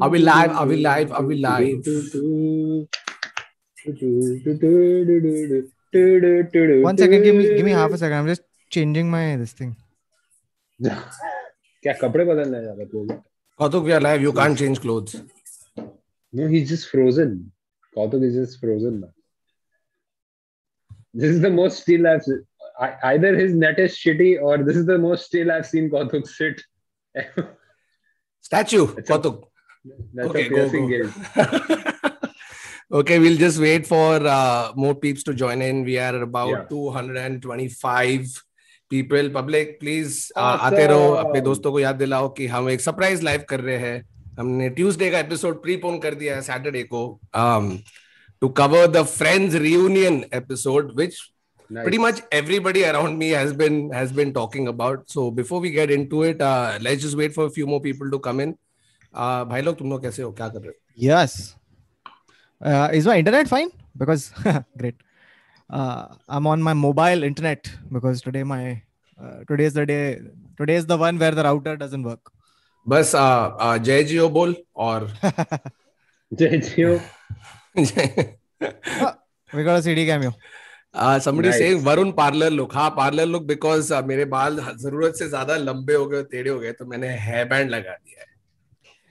Are we live? Are we live? Are we live? One second, give me give me half a second. I'm just changing my this thing. क्या कपड़े बदलना है ज्यादा तो Kautuk, we are live. You can't change clothes. No, he's just frozen. Kautuk is just frozen now. This is the most still I've se- I- either his net is shitty or this is the most still I've seen Kautuk sit. Statue, That's a- That's Okay, a go, piercing go. gaze. okay, we'll just wait for uh, more peeps to join in. We are about Yeah. 225 people. Public, please uh, Awesome. आते रहो अपने दोस्तों को याद दिलाओ कि हम एक सरप्राइज़ लाइव कर रहे हैं हमने ट्यूसडे का एपिसोड प्रीपोन कर दिया है सैटरडे को um, to cover the friends reunion episode which Nice. pretty much everybody around me has been has been talking about so before we get into it uh, let's just wait for a few more people to come in uh, भाई लोग तुम लोग कैसे हो क्या कर रहे हो Yes. Uh, is my internet fine? Because great. Uh, I'm on my mobile internet because today my uh, today is the day. Today is the one where the router doesn't work. बस uh, uh, जय जियो बोल और जय जियो We got a CD cameo. uh, somebody Nice. saying Varun parlour look हाँ parlour look because मेरे बाल ज़रूरत से ज़्यादा लंबे हो गए टेढ़े हो गए तो मैंने हेयर बैंड लगा दिया है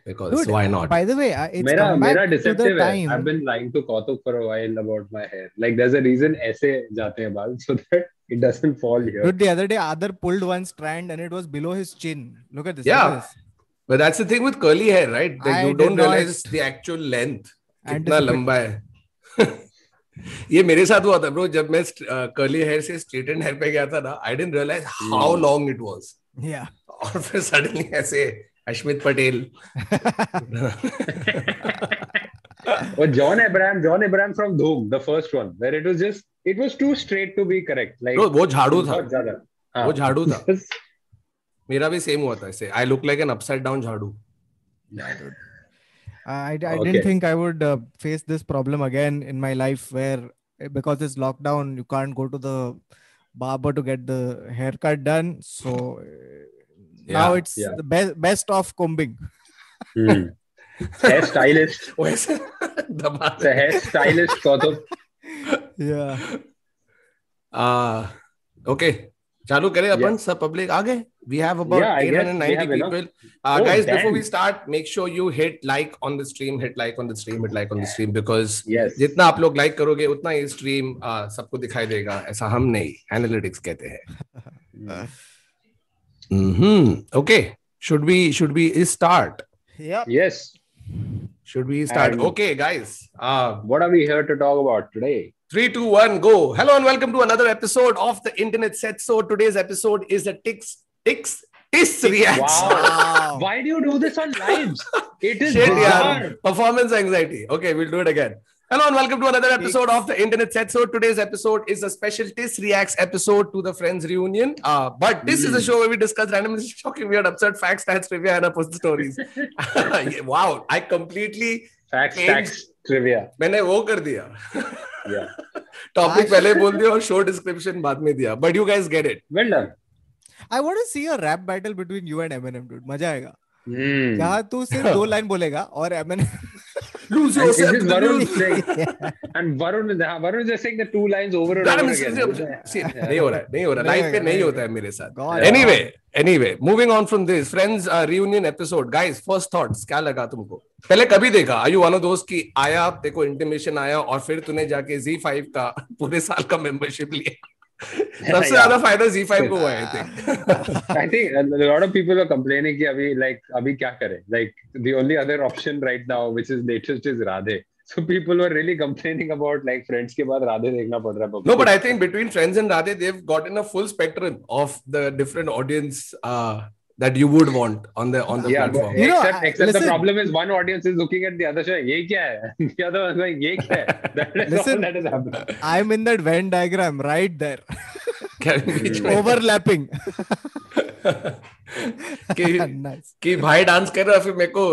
because Dude, why not By the way, uh, it's मेरा come मेरा back to the deceptive है time. I've been lying to Kautuk for a while about my hair like there's a reason ऐसे जाते हैं बाल so that it doesn't fall here Dude, the other day, Adar pulled one strand and it was below his chin. Look at this. Yeah. At this. But that's the thing with curly hair, right? That I you don't not the actual length. कितना लंबा है ये मेरे साथ हुआ था bro जब मैं कर्ली हेयर से स्ट्रेट एंड हेयर पे गया था ना I didn't realize how. Long it was. और फिर सडनली ऐसे Ashmit Patel Oh, John Abraham, John Abraham from Dhoom, the first one, where it was just, it was too straight to be correct. Like, वो झाड़ू था. हाँ. वो झाड़ू था मेरा भी सेम हुआ था ऐसे I look like an upside down झाड़ू I, I okay. didn't think I would uh, face this problem again in my life where eh, because it's lockdown, you can't go to the barber to get the haircut done. So eh, yeah, now it's yeah. the best best of combing. Hair stylist, yes, the hairstylist sort of. Yeah. Uh okay. चालू करें अपन yeah. सब public आ गए। We have about 890 people guys before we start make sure you hit like on the stream hit like on the stream hit like on the stream because जितना आप लोग like करोगे उतना ये स्ट्रीम uh, सबको दिखाई देगा। ऐसा हम नहीं एनालिटिक्स कहते हैं। हम्म okay should we should we start? Yeah yes. Should we start? And okay guys. Uh what are we here to talk Three, two, one, go. Hello and welcome to another episode of the Internet Said. So today's episode is a Tix Tix TISS Reacts. Wow. Why do you do this on lives? It is Shit, yeah. Performance anxiety. Okay, we'll do it again. Hello and welcome to another episode of the Internet Said. So today's episode is a special TISS Reacts episode to the Friends reunion. Uh, but this is a show where we discuss random, shocking, weird, absurd facts, stats, trivia, and personal stories. Yeah, wow, I completely fact fact trivia मैंने वो कर दिया। Topic पहले बोल दिया और show description बाद में दिया। But you guys get it well done I want to see a rap battle between you and Eminem dude मज़ा आएगा। जहाँ तू सिर्फ़ दो लाइन बोलेगा और Eminem lose And yourself to Varun saying, and Varun, is- Varun is just saying the two lines over and over again. see, नहीं हो रहा है नहीं हो रहा लाइफ पे नहीं होता है मेरे साथ anyway moving on from this friends uh, reunion episode guys first thoughts क्या लगा तुमको पहले कभी देखा आयु वन दोस्त की आया तेको इंटीमेशन आया और फिर तूने जाके Z5 का पूरे साल का मेंबरशिप लिया सबसे ज़्यादा फ़ायदा Z5 को हुआ है I think I think lot of people are complaining कि अभी लाइक like, अभी क्या करें? Like the only other option right now which is latest is Radhe so people were really complaining about like Friends के बाद राधे देखना पड़ रहा है no but I think between Friends and Radhe they have gotten a full spectrum of the different audience that you would want on the on the yeah but platform. You know, except except the problem is one audience is looking at the other show ये क्या है the other one's like ये क्या है that is Listen. all that is happening I'm in that Venn diagram right there overlapping कि nice कि भाई dance कर रहा है फिर मेरे को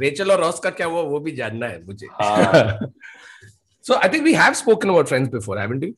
रेचल और रॉस का क्या हुआ वो भी जानना है मुझे हाँ. so I think we have spoken about Friends before, haven't we?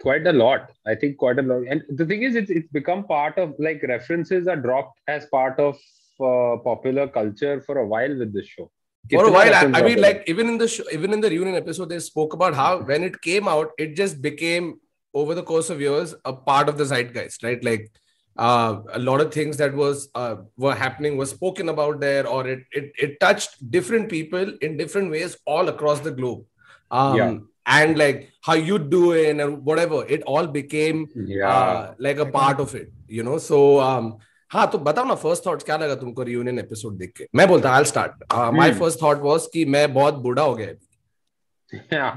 Quite a lot. I think quite a lot. And the thing is it's it's become part of like references are dropped as part of uh, popular culture for a while with this show. For a while I, I mean like even in the show, even in the reunion episode they spoke about how when it came out it just became over the course of years a part of the zeitgeist right? Like uh, a lot of things that was uh, were happening was spoken about there or it, it it touched different people in different ways all across the globe. Um Yeah and like how you doing and whatever it all became yeah. uh, like a part of it you know? So um हाँ तो बताओ ना first thought क्या लगा तुमको reunion episode देख के? मैं बोलता I start my first thought was कि मैं बहुत बूढ़ा हो गया अभी।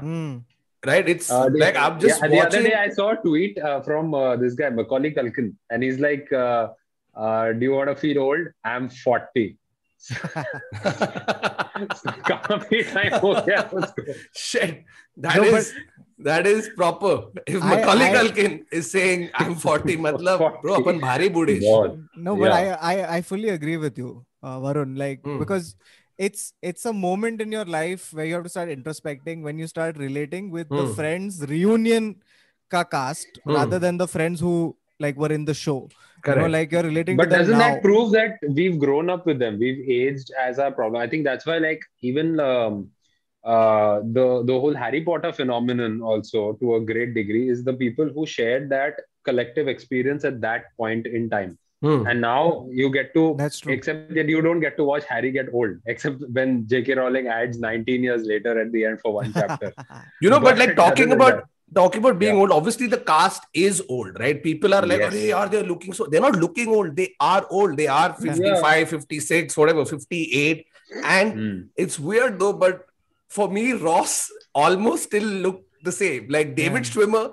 hmm. Right? It's uh, like i'm just watching... the other day i saw a tweet uh, from uh, this guy Macaulay Culkin, and he's like do you want to feel old? I'm 40 Shit. That no, is, that is proper. If Macaulay I, I, is saying I'm 40, matlab, 40. bro, apan bhari bude. No, but yeah. I, I I fully agree with you, uh, Varun. Like mm. because it's it's a moment in your life where you have to start introspecting when you start relating with mm. the hmm. friends reunion ka cast mm. rather than the friends who like were in the show. You know, like you're relating But to them doesn't now. that prove that we've grown up with them? We've aged as our problem. I think that's why, like, even um, uh, the the whole Harry Potter phenomenon, also to a great degree, is the people who shared that collective experience at that point in time. Hmm. And now you get to That's true. except that you don't get to watch Harry get old, except when J.K. Rowling adds 19 years later at the end for one chapter. you know but like talking other than about talking about being Yeah. old obviously the cast is old right people are like Yes. "Arey, are they looking so they're not looking old they are old they are 55 56 whatever 58 and Hmm. it's weird though but for me ross almost still looked the same like david Yeah. schwimmer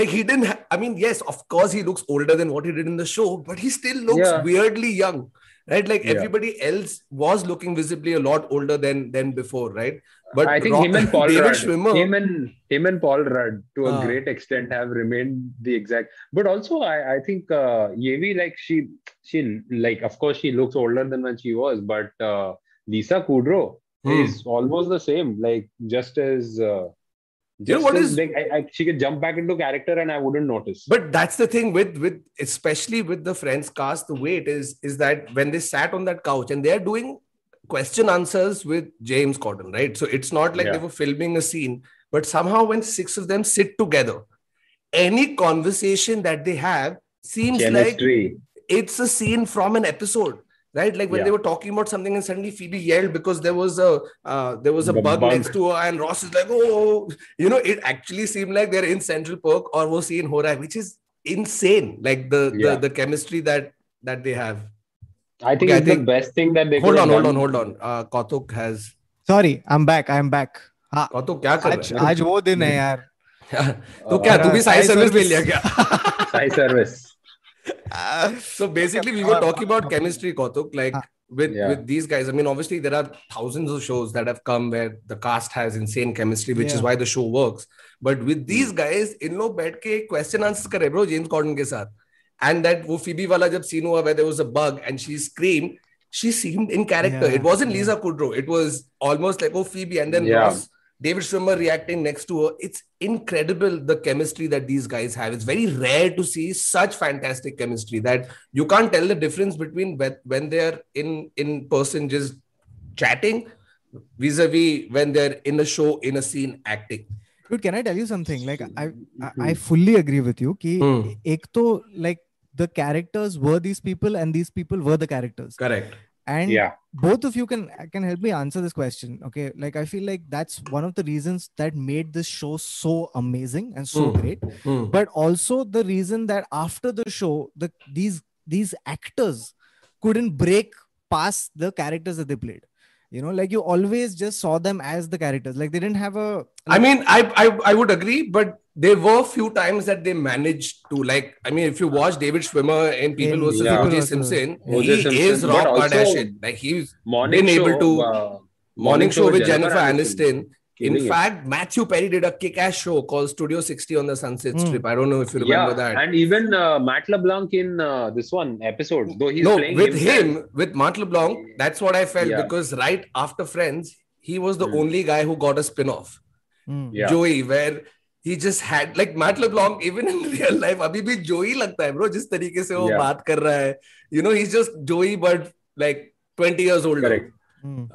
like he didn't ha- i mean yes of course he looks older than what he did in the show but he still looks Yeah. weirdly young right like Yeah. everybody else was looking visibly a lot older than than before right but I think him and Paul david Rudd, schwimmer him and him and Paul Rudd, to a Ah. great extent, have remained the exact. But also, I I think uh, Yevi, like she she like of course she looks older than when she was, but uh, Lisa Kudrow Hmm. is almost the same, like just as. Uh, You know just what like I, I, she could jump back into character and I wouldn't notice. but that's the thing with with especially with the friends cast the way it is is that when they sat on that couch and they're doing question answers with james corden right so it's not like Yeah. they were filming a scene but somehow when six of them sit together any conversation that they have seems like Chemistry. it's a scene from an episode right like when Yeah. they were talking about something and suddenly phoebe yelled because there was a uh, there was a The bug, bug. next to her and ross is like oh you know it actually seemed like they're in central park or wo scene ho raha hai, which is insane like the, Yeah. the the chemistry that that they have I think Okay, I it's think- the best thing that they hold could on have hold done. on hold on uh, kautuk has Sorry, I'm back. I'm back. हाँ, kautuk क्या कर आज रहा आज वो दिन है यार है तो क्या तू भी Uh, साई साई सर्विस ले service. लिया क्या Sai service. so basically we were talking about chemistry kautuk like Ah. with Yeah. with these guys i mean obviously there are thousands of shows that have come where the cast has insane chemistry which is Yeah. why the show works but with these guys इन लोग बैठ के question answers करे bro James कॉर्डन के साथ and that wo Phoebe wala jab scene hua where there was a bug and she screamed, she seemed in character. Yeah, it wasn't. Lisa Kudrow. It was almost like, oh, Phoebe. And then yeah. David Schwimmer reacting next to her. It's incredible the chemistry that these guys have. It's very rare to see such fantastic chemistry that you can't tell the difference between when they're in, in person just chatting vis-a-vis when they're in a show, in a scene, acting. Dude, can I tell you something? Like I I, I hmm. fully agree with you. Ki hmm. ek to like the characters were these people and these people were the characters. Correct. And Yeah. both of you can can help me answer this question. Okay, like I feel like that's one of the reasons that made this show so amazing and so Hmm. great. Hmm. But also the reason that after the show, the these these actors couldn't break past the characters that they played. You know, like you always just saw them as the characters. Like they didn't have a. I mean, I, I I would agree, but there were few times that they managed to like. I mean, if you watch David Schwimmer in People In versus Yeah. O.J. Simpson, O.J. he Simpson, is but Rob Kardashian. Like he's Morning Been able to- uh, morning show with Jennifer Aniston. Aniston. In Killing it. fact, Matthew Perry did a kick-ass show called Studio 60 on the Sunset Hmm. Strip. I don't know if you yeah, remember that. and even uh, Matt LeBlanc in uh, this one episode, though he's no, playing with himself. him, with Mark LeBlanc, that's what I felt Yeah. because right after Friends, he was the Hmm. only guy who got a spin-off. Hmm. Yeah. Joey, where he just had like Matt LeBlanc even in real life अभी भी जोई लगता है bro जिस तरीके से वो Yeah. बात कर रहा है you know he's just Joey but like 20 years older Correct. Hmm.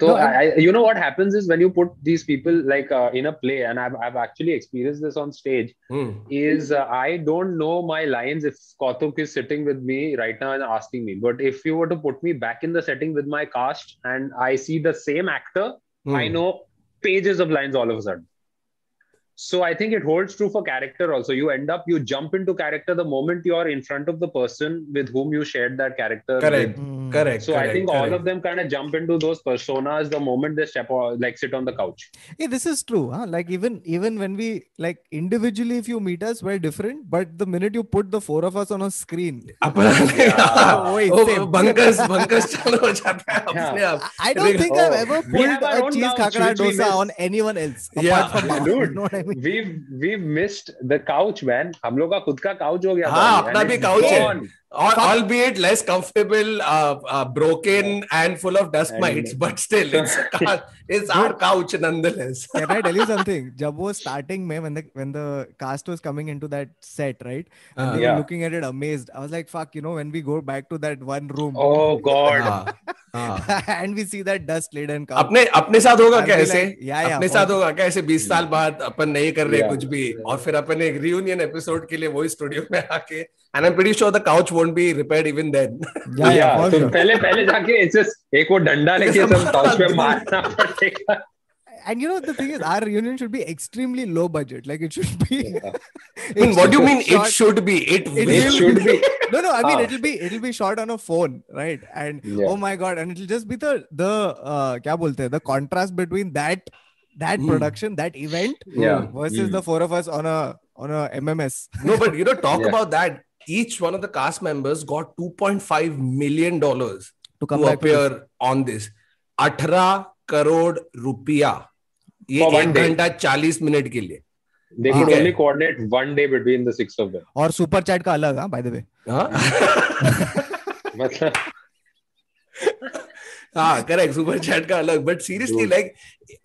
So No, I, I- you know what happens is when you put these people like uh, in a play, and I've, I've actually experienced this on stage. Hmm. Is uh, I don't know my lines if Kautuk is sitting with me right now and asking me. But if you were to put me back in the setting with my cast and I see the same actor, Hmm. I know pages of lines all of a sudden so i think it holds true for character also. You end up you jump into character the moment you are in front of the person with whom you shared that character correct. Mm. correct so correct, i think correct. all of them kind of jump into those personas the moment they step or like sit on the couch. Hey this is true huh? like even even when we like individually if you meet us we're different but the minute you put the four of us on a screen bunkers bunkers yeah. Oh, oh, i don't think i've oh. ever pulled a cheese kakra dosa on anyone else yeah. dude. no, we've we've missed the couch, man. हम लोग का खुद का couch हो गया हाँ, अपना भी काउच है। gone. Al- albeit less comfortable, uh, uh, broken, and full of dust And- mites, but still, it's a car, it's our couch nonetheless. Can I tell you something? जब वो starting में when the when the cast was coming into that set, right? And Uh, they Yeah. were looking at it amazed. I was like, fuck, you know, when we go back to that one room Oh God. हाँ, हाँ. and we see that dust laden come. अपने अपने साथ होगा I'll क्या be ऐसे like, yeah, yeah, अपने for- साथ होगा क्या ऐसे 20 साल बाद अपन नहीं कर रहे Yeah. कुछ भी और फिर अपन एक रियूनियन एपिसोड के लिए वही स्टूडियो में आके and I am pretty sure the couch won't be repaired even then Yeah, yeah, Yeah, तो. पहले पहले जाके it's just एक वो डंडा लेके सब couch पे मारना पड़ेगा. And you know the thing is, our reunion should be extremely low budget. Like it should be. Yeah. I mean, what do you mean Short, it should be it, It will It should be. No, no. I mean, Ah. it'll be it'll be shot on a phone, right? And Yeah. oh my god, and it'll just be the the uh, क्या बोलते हैं the contrast between that that Hmm. production that event Yeah. versus Hmm. the four of us on a on a MMS. no but you know talk Yeah. about that each one of the cast members got 2.5 million dollars To come to back to on this 18 crore रुपया ये For one एक घंटा 40 minute के लिए They could Okay. only coordinate one day between the six of them. और super chat का अलग हाँ by the way. हाँ मतलब हाँ करेक्ट सुपर चैट का अलग बट सीरियसली लाइक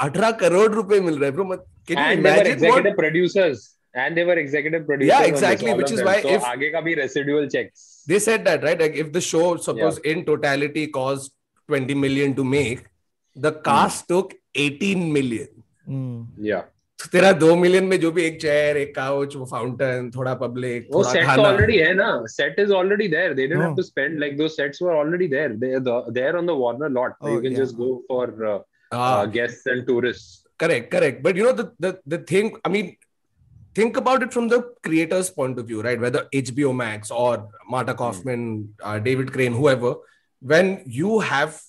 18 करोड़ रुपए मिल रहे हैं bro can you imagine executive producers. And they were executive producers. on this, exactly, all which of is them. why so if- आगे का भी residual checks. they said that right like if the show suppose in totality cost 20 million to make the cast took 18 million Hmm. Yeah. तो तेरा दो million में जो भी एक चेयर एक काउच वो फाउंटेन थोड़ा पब्लिक वो थोड़ा set तो खाना already है ना set is already there they didn't Oh. have to spend like those sets were already there they're the, there on the Warner lot Oh, you can yeah. just go for uh, Ah, uh, guests and tourists correct correct but you know the, the the thing i mean think about it from the creator's point of view, right? Whether HBO Max or Marta hmm. Kauffman, mm. uh, David Crane, whoever, when you have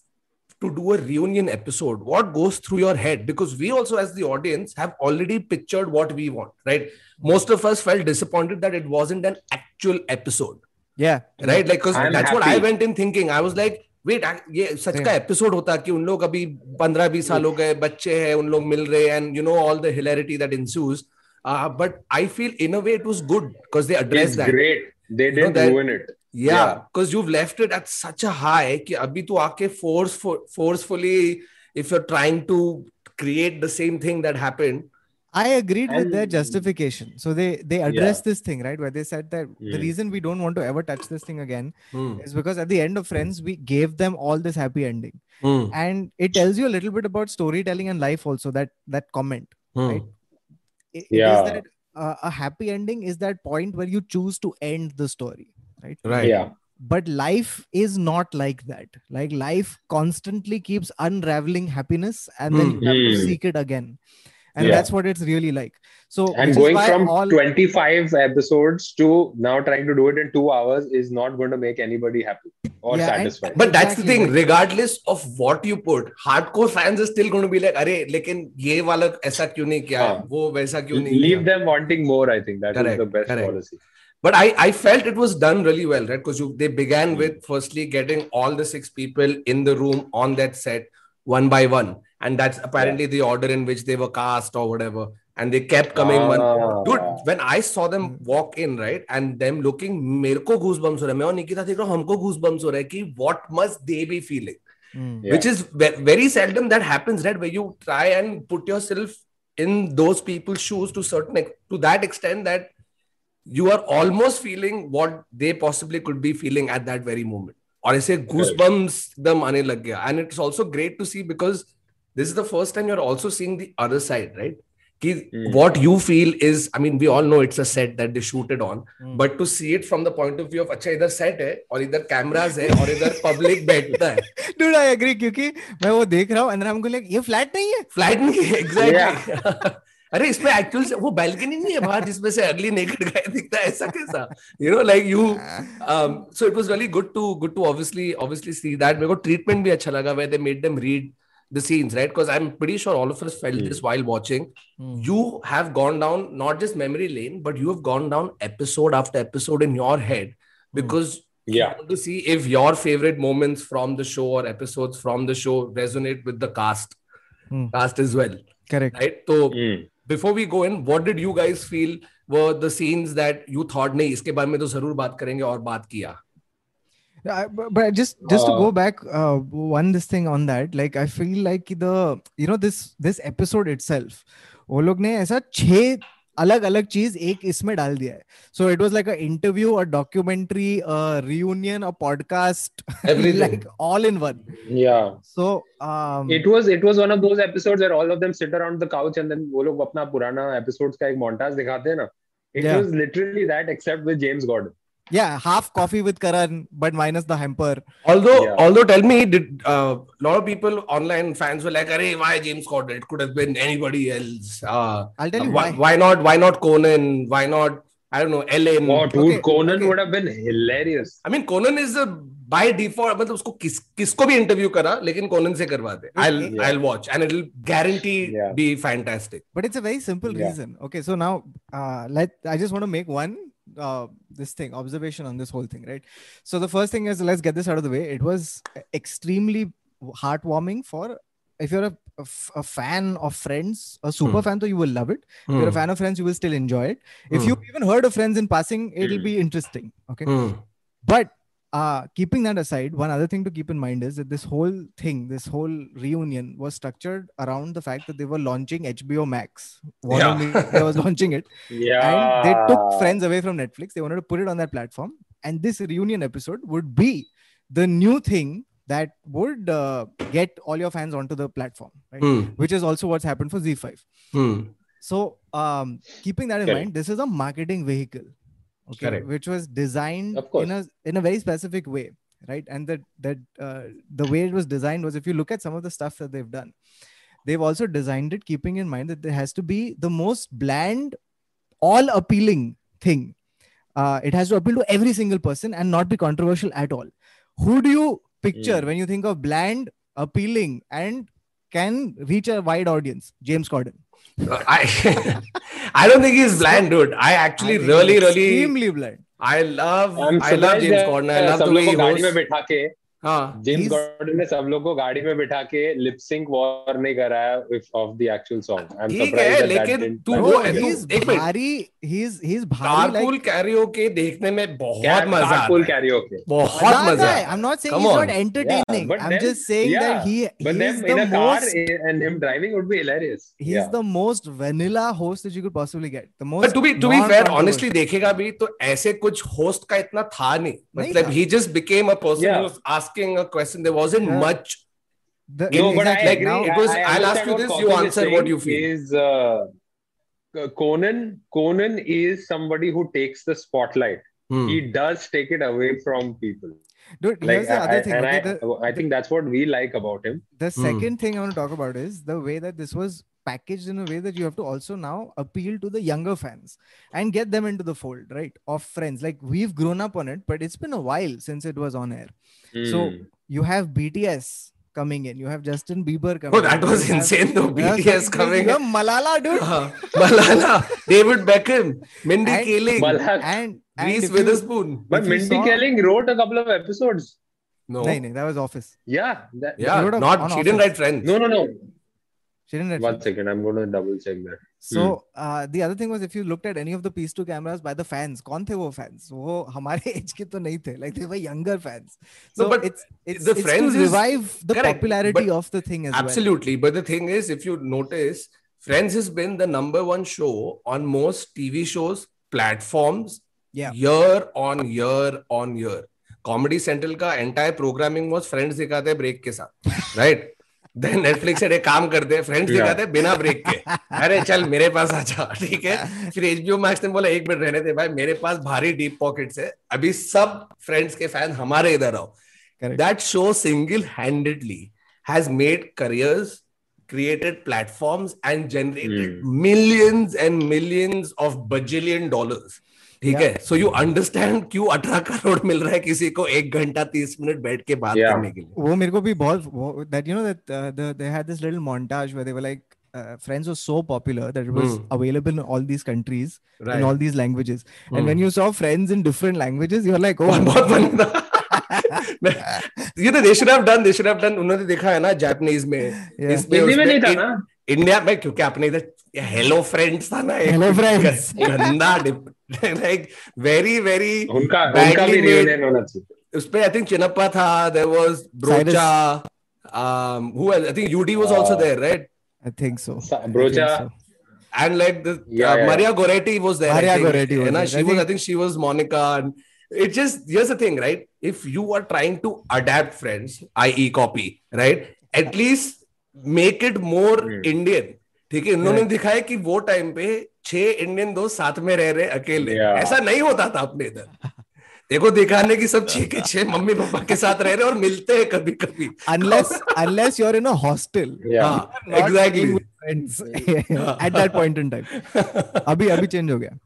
to do a reunion episode, what goes through your head? Because we also, as the audience, have already pictured what we want, right? Most of us felt disappointed that it wasn't an actual episode. Yeah. Right? Like, because that's happy. what I went in thinking. I was like, wait ये सच yeah. का episode होता कि उन लोग अभी पंद्रह बीस साल हो गए बच्चे हैं उन लोग मिल रहे हैं and you know all the hilarity that ensues uh, but I feel in a way it was good because they addressed it's that. Great. They didn't you know, that, ruin it. Yeah, because yeah. you've left it at such a high That forcefully if you're trying to create the same thing that happened. I agreed and, with their justification. So they they addressed yeah. this thing right where they said that mm. the hmm. reason we don't want to ever touch this thing again mm. is because at the end of Friends we gave them all this happy ending, mm. and it tells you a little bit about storytelling and life also that that comment hmm. right it- it is Yeah. that uh, a happy ending is that point where you choose to end the story, right? right yeah But life is not like that. Like life constantly keeps unraveling happiness, and then Hmm. you have to Hmm. seek it again, and yeah. that's what it's really like so and going from all... 25 episodes to now trying to do it in 2 hours is not going to make anybody happy or yeah, satisfied and, but that's exactly. the thing regardless of what you put hardcore fans are still going to be like are lekin ye wala aisa kyun nahi kiya yeah. wo waisa kyun nahi leave them wanting more i think that correct, is the best correct. policy but I, I felt it was done really well, right? Because they began hmm. with firstly getting all the six people in the room on that set one by one And that's apparently the order in which they were cast or whatever. And they kept coming one. Ah. Dude, when I saw them walk in, right, and them looking, मेरे को goosebumps हो रहा है मैं और निकिता देख रहा हूँ हमको goosebumps हो रहा है कि what must they be feeling? Hmm. Yeah. which is ve- very seldom that happens right where you try and put yourself in those people's shoes to certain ex- to that extent that you are almost feeling what they possibly could be feeling at that very moment. और ऐसे goosebumps एकदम आने लग गया and it's also great to see because This is the first time you're also seeing the other side right कि Hmm. what you feel is I mean we all know it's a set that they shoot it on Hmm. but to see it from the point of view of अच्छा इधर set है और इधर cameras है और इधर public बैठता है dude i agree क्योंकि मैं वो देख रहा हूँ and then i'm going like ये flat नहीं है फ्लैट नहीं है एग्जैक्टली अरे इसमें एक्चुअल से वो बैल्कनी नहीं है बाहर जिसमें से अगली नेकेड गाय दिखता है ऐसा कैसा you know like you so it was really good to good to obviously obviously see that मेरे को ट्रीटमेंट भी अच्छा लगा where they made them read the scenes, right? Because I'm pretty sure all of us felt hmm. this while watching. Mm. You have gone down not just memory lane, but you have gone down episode after episode in your head hmm. because mm. yeah. you want to see if your favorite moments from the show or episodes from the show resonate with the cast, hmm. cast as well. Correct. Right. So before we go in, what did you guys feel were the scenes that you thought, nahi, iske baare mein to zarur baat karenge aur baat kiya? Yeah, I- but, but just just to Uh, go back uh, one this thing on that like i feel like the you know this this episode itself वो लोग ने ऐसा छह अलग अलग चीज एक इसमें डाल दिया है so it was like a interview a documentary a reunion a podcast Everything. like all in one Yeah. so um It was it was one of those episodes where all of them sit around the couch and then वो लोग अपना पुराना episodes का एक montage दिखाते हैं ना. It Yeah. was literally that except with James Gordon. yeah half coffee with karan but minus the hamper although Yeah. although tell me did a uh, lot of people online fans were like Arey, why James Corden it could have been anybody else uh, i'll tell you why, why why not why not Conan why not I don't know Ellen Oh, dude, Okay, Conan okay. would have been hilarious. I mean Conan is a by default मतलब उसको किस किसको भी interview करा लेकिन Conan से करवा दे I'll Yeah. I'll watch and it'll guarantee Yeah. be fantastic but it's a very simple Yeah. reason okay so now uh let i just want to make one uh this thing observation on this whole thing right so the first thing is let's get this out of the way it was extremely heartwarming for if you're a, a f- a fan of friends a super Hmm. fan so you will love it if you're a Hmm. fan of friends you will still enjoy it if Hmm. you've even heard of friends in passing it'll be interesting okay Hmm. but uh keeping that aside one other thing to keep in mind is that this whole thing this whole reunion was structured around the fact that they were launching hbo max Warner Yeah. Media was launching it Yeah. and they took friends away from netflix they wanted to put it on that platform and this reunion episode would be the new thing that would uh, get all your fans onto the platform right Hmm. which is also what's happened for ZEE5 Hmm. so um keeping that in Correct. mind this is a marketing vehicle okay. Correct. which was designed in a in a very specific way right? And that that uh, the way it was designed was if you look at some of the stuff that they've done they've also designed it keeping in mind that there has to be the most bland all appealing thing. Uh, it has to appeal to every single person and not be controversial at all. Who do you picture Mm. when you think of bland appealing and can reach a wide audience? James Corden. I I don't think he's blind, dude. I actually I really, really extremely bland. I love I I love James Corden. I love the way he hosts. हाँ। James Gordon ने सब लोग को गाड़ी में बिठा के lip sync war नहीं कराया ऑफ़ द एक्चुअल सॉन्ग लेकिन तू वो एक भारी देखने में बहुत मज़ा आता है। बहुत मज़ा I am not saying it's not entertaining I am just saying that he is the most and him driving would be hilarious he is the most vanilla host that you could possibly get the most to be to be fair honestly देखेगा भी तो ऐसे कुछ host का इतना था नहीं। मतलब he just became a person who was who was asking a question there wasn't Yeah. much The, no but I exactly. agree Now, it was- I, I I'll ask you this, you Kaushik answer what you feel. is uh, Conan Conan is somebody who takes the spotlight Hmm. he does take it away from people dude, like here's the I, other I- thing. okay, I, the, I think that's what we like about him the Hmm. second thing I want to talk about is the way that this was packaged in a way that you have to also now appeal to the younger fans and get them into the fold, right? Of friends. Like we've grown up on it, but it's been a while since it was on air. So Hmm. you have BTS coming in, you have Justin Bieber coming Oh, that in, was you have- insane though. Yeah, BTS so coming. you Malala, dude. हाँ, Malala, David Beckham, Mindy And- Kaling, Malak. And, and Reese you- Witherspoon. but Mindy saw- Kaling wrote a couple of episodes No. No, no, that was Office. yeah that, Yeah, She not. on She didn't write Friends. no no no She didn't write one second i'm going to double check that So hmm. uh, the other thing was if you looked at any of the PS2 cameras by the fans, कौन थे वो fans? वो हमारे age के तो नहीं थे. Like they were younger fans. No, So but it's it's, the it's Friends to is- the correct, popularity but of the thing as Absolutely. well. But the thing is, if you notice, Friends has been the number one show on most TV shows, platforms, Yeah. year on year on year. Comedy Central का entire programming was Friends दिखाते break के साथ right Netflix अरे काम करते हैं friends दिखाते हैं बिना ब्रेक के। अरे चल मेरे पास आ जा ठीक है? फिर एच बी ओ मैक्स ने बोला एक मिनट रहने थे भाई मेरे पास भारी डीप पॉकेट है। अभी सब फ्रेंड्स के फ़ैन हमारे इधर आओ। That show single handedly has made careers created platforms and generated millions and millions of bazillion dollars ठीक है सो यू अंडरस्टैंड क्यों अठारह करोड़ मिल रहा है किसी को एक घंटा तीस मिनट बैठ के बात Yeah. करने के लिए वो मेरे को भी बहुत वो- that you know that uh, the, they had this little montage where they were like uh, Friends was so popular that it was Hmm. available in all these countries right. in all these languages and Hmm. when you saw Friends in different languages you're like oh ये तो they should have done they should have done उन्होंने देखा है ना Japanese में Yeah. इसमें में नहीं था ना इंडिया में क्योंकि अपने इधर हेलो फ्रेंड्स था ना Hello Friends. गंदा लाइक वेरी वेरी उनका Badly उनका भी made. reunion होना चाहिए उसपे आई थिंक चिनप्पा था there was Broacha um who else? i think ud was also Uh, there right I think so Sa- I think Brocha. so. and like the Yeah, uh, yeah. maria goretti was there Maria I think, Goretti was you know, there. she I was i think- think she was monica and it just here's the thing right if you are trying to adapt friends i.e copy right at least make it more Hmm. indian ठीक है इन्होंने दिखाया कि वो time पे छह Indian दोस्त साथ में रह रहे अकेले ऐसा नहीं होता था अपने इधर देखो दिखाने की सब छह के छह मम्मी पापा के साथ रह रहे और मिलते हैं कभी कभी unless unless you're in a hostel Yeah. हाँ, not exactly being with friends at that point in time अभी अभी चेंज हो गया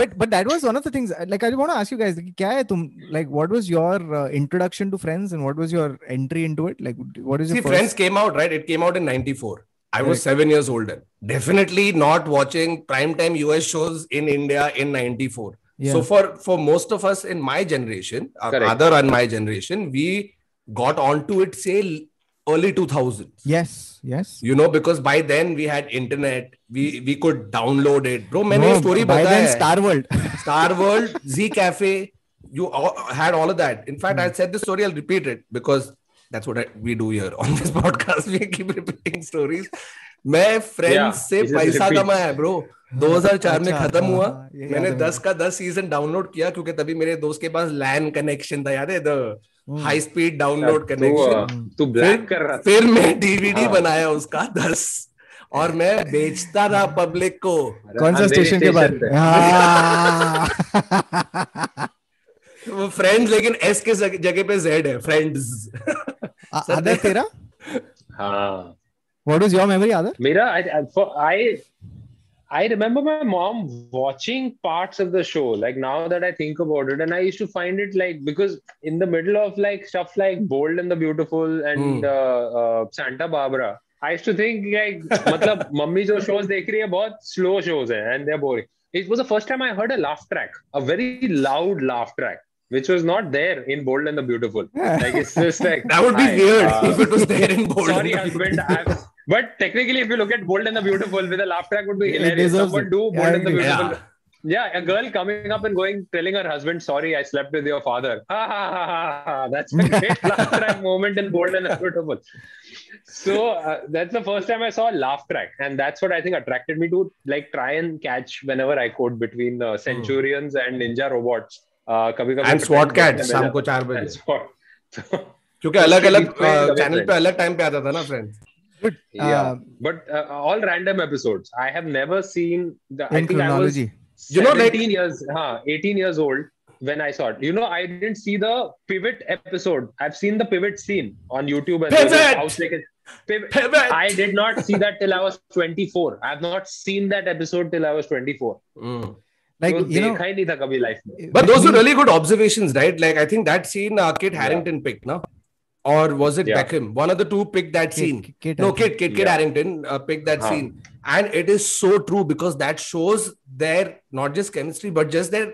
but but that was one of the things like I want to ask you guys कि क्या है तुम like what was your uh, introduction to friends and what was your entry into it like what is See, your first Friends came out, right? It came out in 94. I was seven years older. Definitely not watching primetime US shows in India in 94. Yeah. So for, for most of us in my generation, uh, Correct. other than my generation, we got onto it, say, early 2000s. Yes, yes. You know, because by then we had internet, we we could download it. Bro, many no, story by then hai. Star World. Star World, Zee Café, you all, had all of that. In fact, mm. I said this story, I'll repeat it because that's what I, we do here on this podcast. We keep repeating stories. मैं Friends Yeah, से पैसा कमाया bro 2004 में अच्छा, खत्म हाँ, हुआ। हाँ, मैंने 10 का 10 सीज़न डाउनलोड किया क्योंकि तभी मेरे दोस्त के पास लैन कनेक्शन था याद है? The. High speed download connection तू ब्लैक कर रहा था। फिर मैं डीवीडी हाँ। बनाया बनाया उसका 10 और मैं बेचता था पब्लिक को। कौन सा स्टेशन के बाद हाँ। वो फ्रेंड्स लेकिन एस के जगह पे जेड है फ्रेंड्स आदर तेरा हाँ what was your memory आदर Mira, I, I, remember my mom watching parts of the show. Like now that I think about it, and I used to find it like because in the middle of like stuff like Bold and the Beautiful and Hmm. uh, uh, Santa Barbara, I used to think like, मतलब mummy जो shows देख रही है बहुत slow shows हैं and they're boring. It was the first time I heard a laugh track, a very loud laugh track, which was not there in Bold and the Beautiful. Like it's just like That would be I- weird uh, if it was there in bold. Sorry, husband. I'm, but technically, if you look at Bold and the Beautiful, with a laugh track would be It hilarious. deserves Someone it. do Yeah, Bold I and the. Beautiful. Yeah. Yeah. a girl coming up and going, telling her husband, "Sorry, I slept with your father." Ha ha ha ha! ha. That's a great laugh track moment in Bold and the Beautiful. So uh, that's the first time I saw a laugh track, and that's what I think attracted me to like try and catch whenever I could between uh, Centurions and Ninja Robots. Uh, कभी कभी And SWAT cats शाम को चार बजे। क्योंकि अलग अलग channel पे अलग टाइम पे आता था ना Friends but yeah uh, but uh, all random episodes i have never seen the i in think i was You know, like- 17 years huh, 18 years old when i saw it you know i didn't see the pivot episode i've seen the pivot scene on youtube and Pivot! house like pivot. Pivot! i did not see that till i was 24 i have not seen that episode till i was 24 Mm. Like तो you know ही नहीं था कभी life में But those were really good observations, right? Like I think that scene uh, Kit Harrington picked, no? Or was it Yeah. Beckham? One of the two picked that Kit- scene. Kit no, Kit, Kit, Kit Yeah. Harrington uh, picked that Huh. scene. And it is so true because that shows their not just chemistry, but just their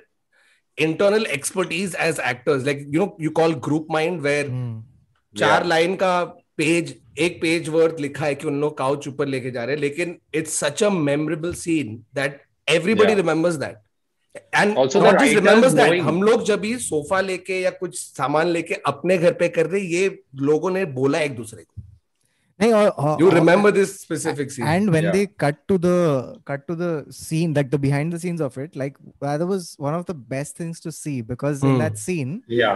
internal expertise as actors. Like, you know, you call group mind where Hmm. चार Yeah. Line का page एक page worth लिखा है कि उन लोग couch ऊपर लेके जा रहे हैं लेकिन it's such a memorable scene that everybody Yeah. Remembers that हम लोग जब भी सोफा लेके या कुछ सामान लेके अपने घर पे कर रहे ये लोगों ने बोला एक दूसरे को। नहीं और you remember this specific scene and when they cut to the cut to the scene like the behind the scenes of it like that was one of the best things to see because in that scene या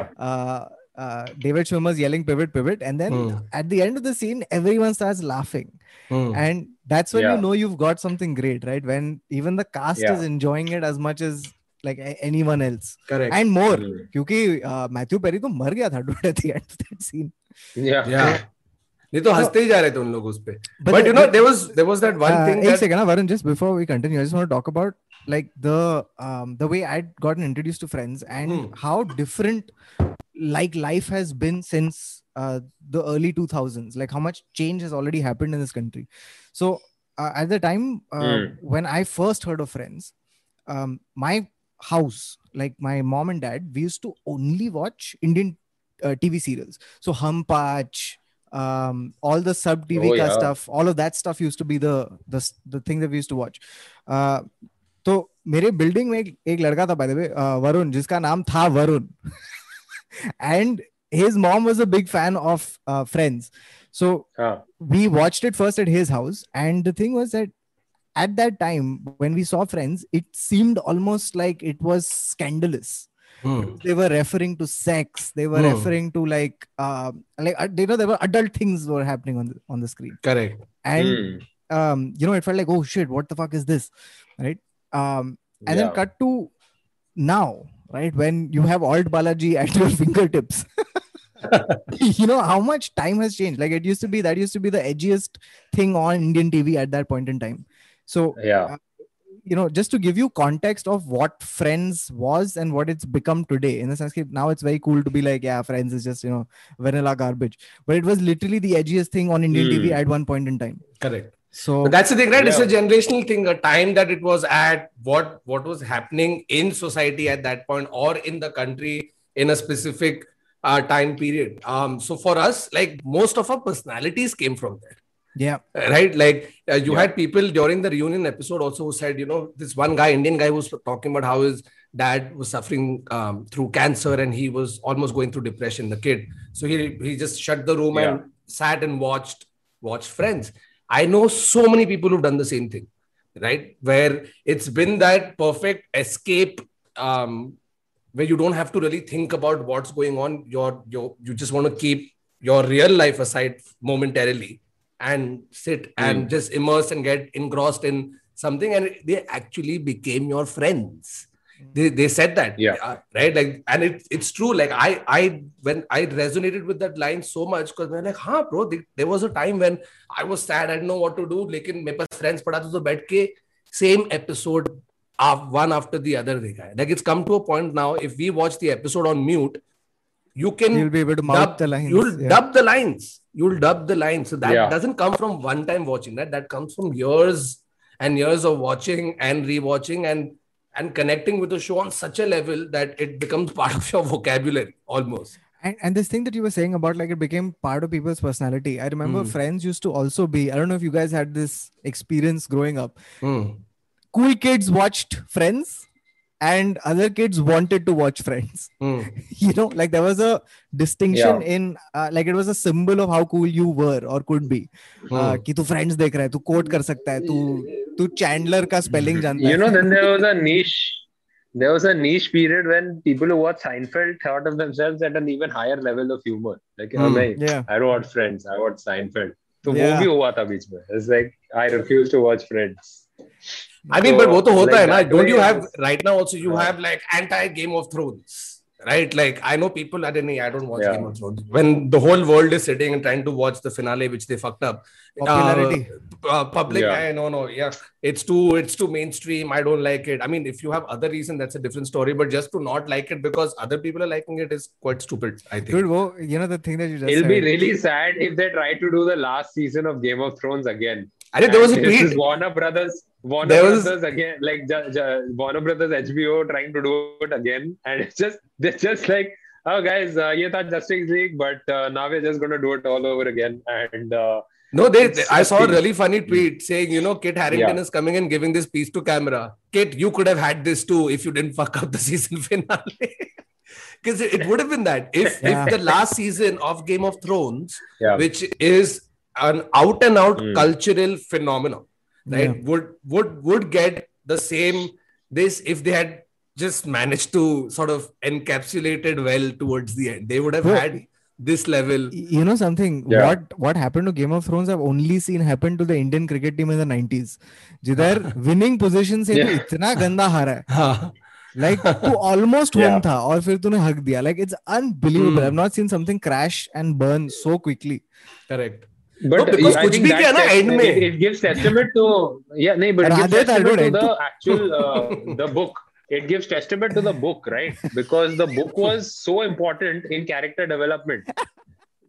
Hmm. that scene Yeah. uh, uh, david schwimmer's yelling pivot pivot and then Hmm. at the end of the scene everyone starts laughing Hmm. and that's when Yeah. you know you've got something great right when even the cast Yeah. is enjoying it as much as like a- anyone else Correct. and more Hmm. क्योंकि Matthew Perry तो मर गया था dude at the end of that scene Yeah. yeah. नहीं तो हंसते ही जा रहे थे उन लोग उस पे But but the- you know there was there was that one uh, thing एक that second, uh, Varun, just before we continue, I just want to talk about like the um the way I'd gotten introduced to friends and Hmm. how different like life has been since uh, the early 2000s like how much change has already happened in this country. So uh, at the time uh, mm. when i first heard of friends um, my house like my mom and dad we used to only watch indian uh, tv serials. So Hum Paanch, um, all the sub tv oh, yeah. stuff all of that stuff used to be the the, the thing that we used to watch. Uh, so मेरे building में एक, एक लड़का था by the way Varun जिसका नाम था Varun and his mom was a big fan of uh, friends. So Ah. we watched it first at his house. And the thing was that at that time when we saw friends it seemed almost like it was scandalous. Hmm. they were referring to sex. They were Hmm. referring to like uh, like uh, you know there were adult things were happening on the on the screen. Correct. And Hmm. um you know it felt like oh shit what the fuck is this? Right? Um and then cut to now right? When you have alt balaji at your fingertips. You know how much time has changed? Like it used to be that used to be the edgiest thing on indian tv at that point in time. So Yeah. you know just to give you context of what friends was and what it's become today in the sense that now it's very cool to be like yeah friends is just you know vanilla garbage. But it was literally the edgiest thing on indian tv Hmm. at one point in time. Correct so But that's the thing, right? It's a generational thing. A time that it was at, what what was happening in society at that point, or in the country in a specific uh, time period. Um, so for us, like most of our personalities came from there. yeah right like uh, you Yeah. had people during the reunion episode also who said you know this one guy indian guy was talking about how his dad was suffering um, through cancer and he was almost going through depression the kid so he he just shut the room and sat and watched watched friends i know so many people who've done the same thing right? Where it's been that perfect escape um, where you don't have to really think about what's going on. You're, you're you just want to keep your real life aside momentarily and sit and Mm. just immerse and get engrossed in something. And they actually became your friends they, they said that yeah uh, right like and it, it's true like i i when i resonated with that line so much because they're like huh bro they, there was a time when i was sad i didn't know what to do like in my friends pada to bed ke same episode uh, one after the other dekha hai. like it's come to a point now if we watch the episode on mute you can you'll be able to dub, the lines you'll yeah. dub the lines you'll dub the lines so that yeah. doesn't come from one time watching that that comes from years and years of watching and rewatching and and connecting with the show on such a level that it becomes part of your vocabulary almost and, and this thing that you were saying about like it became part of people's personality i remember Hmm. friends used to also be i don't know if you guys had this experience growing up Hmm. cool kids watched friends and other kids wanted to watch friends mm. you know like there was a distinction yeah. in uh, like it was a symbol of how cool you were or could be mm. uh, ki friends dekh raha hai tu quote kar sakta hai tu tu chandler ka spelling janta you know then there was a niche there was a niche period when people who watched Seinfeld thought of themselves at an even higher level of humor. Like, mm, yeah. I don't watch Friends, I watch Seinfeld. So, yeah. movie hua tha beech mein. It's like, I refuse to watch Friends. I mean, but वो तो होता like है ना that don't you way have it's- right now also you Yeah. have like anti Game of Thrones right like I know people I didn't I don't watch Yeah. Game of Thrones when the whole world is sitting and trying to watch the finale which they fucked up Popularity. uh, uh, public Yeah. I no no yeah it's too it's too mainstream I don't like it I mean if you have other reason that's a different story but just to not like it because other people are liking it is quite stupid I think dude wo, you know the thing that you just It'll be said really sad if they try to do the last season of Game of Thrones again. I think there was a And this is Warner Brothers. Warner There was- Brothers again, like ju- ju- Warner Brothers HBO trying to do it again, and it's just they're just like, oh guys, uh, ये था Justice League, but uh, now we're just gonna do it all over again, and uh, No, they. It's I saw a really funny tweet saying, you know, Kit Harington Yeah. is coming and giving this piece to camera. Kit, you could have had this too if you didn't fuck up the season finale. Because it, it would have been that if Yeah. if the last season of Game of Thrones, yeah, which is, an out and out Hmm. cultural phenomenon, right? Yeah. Would would would get the same this if they had just managed to sort of encapsulate it well towards the end. They would have Bro. had this level. Y- you know something Yeah. what what happened to game of thrones i've only seen happen to the indian cricket team in the 90s जिधर winning position से तू Yeah. इतना गंदा हारा है like तू almost home Yeah. था और फिर तूने हक दिया like it's unbelievable Hmm. i've not seen something crash and burn so quickly Correct. but. It, gives testament to yeah, nahin, but it gives testament to the actual uh, the book. It gives testament to the book, right? Because the book was so important in character development.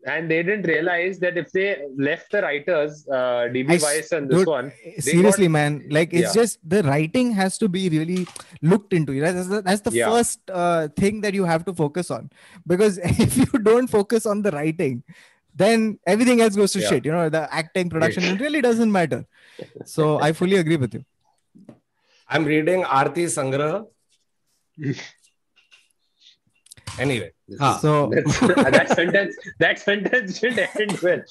And they didn't realize that if they left the writers, uh, and this one, seriously, man, like it's just the writing has to be really looked into. That's the, first uh, thing that you have to focus on because if you don't focus on the writing, then everything else goes to Yeah. shit you know the acting production it really doesn't matter so i fully agree with you I'm reading Aarti Sangrah. anyway, हाँ. so that's, that sentence that sentence should end well.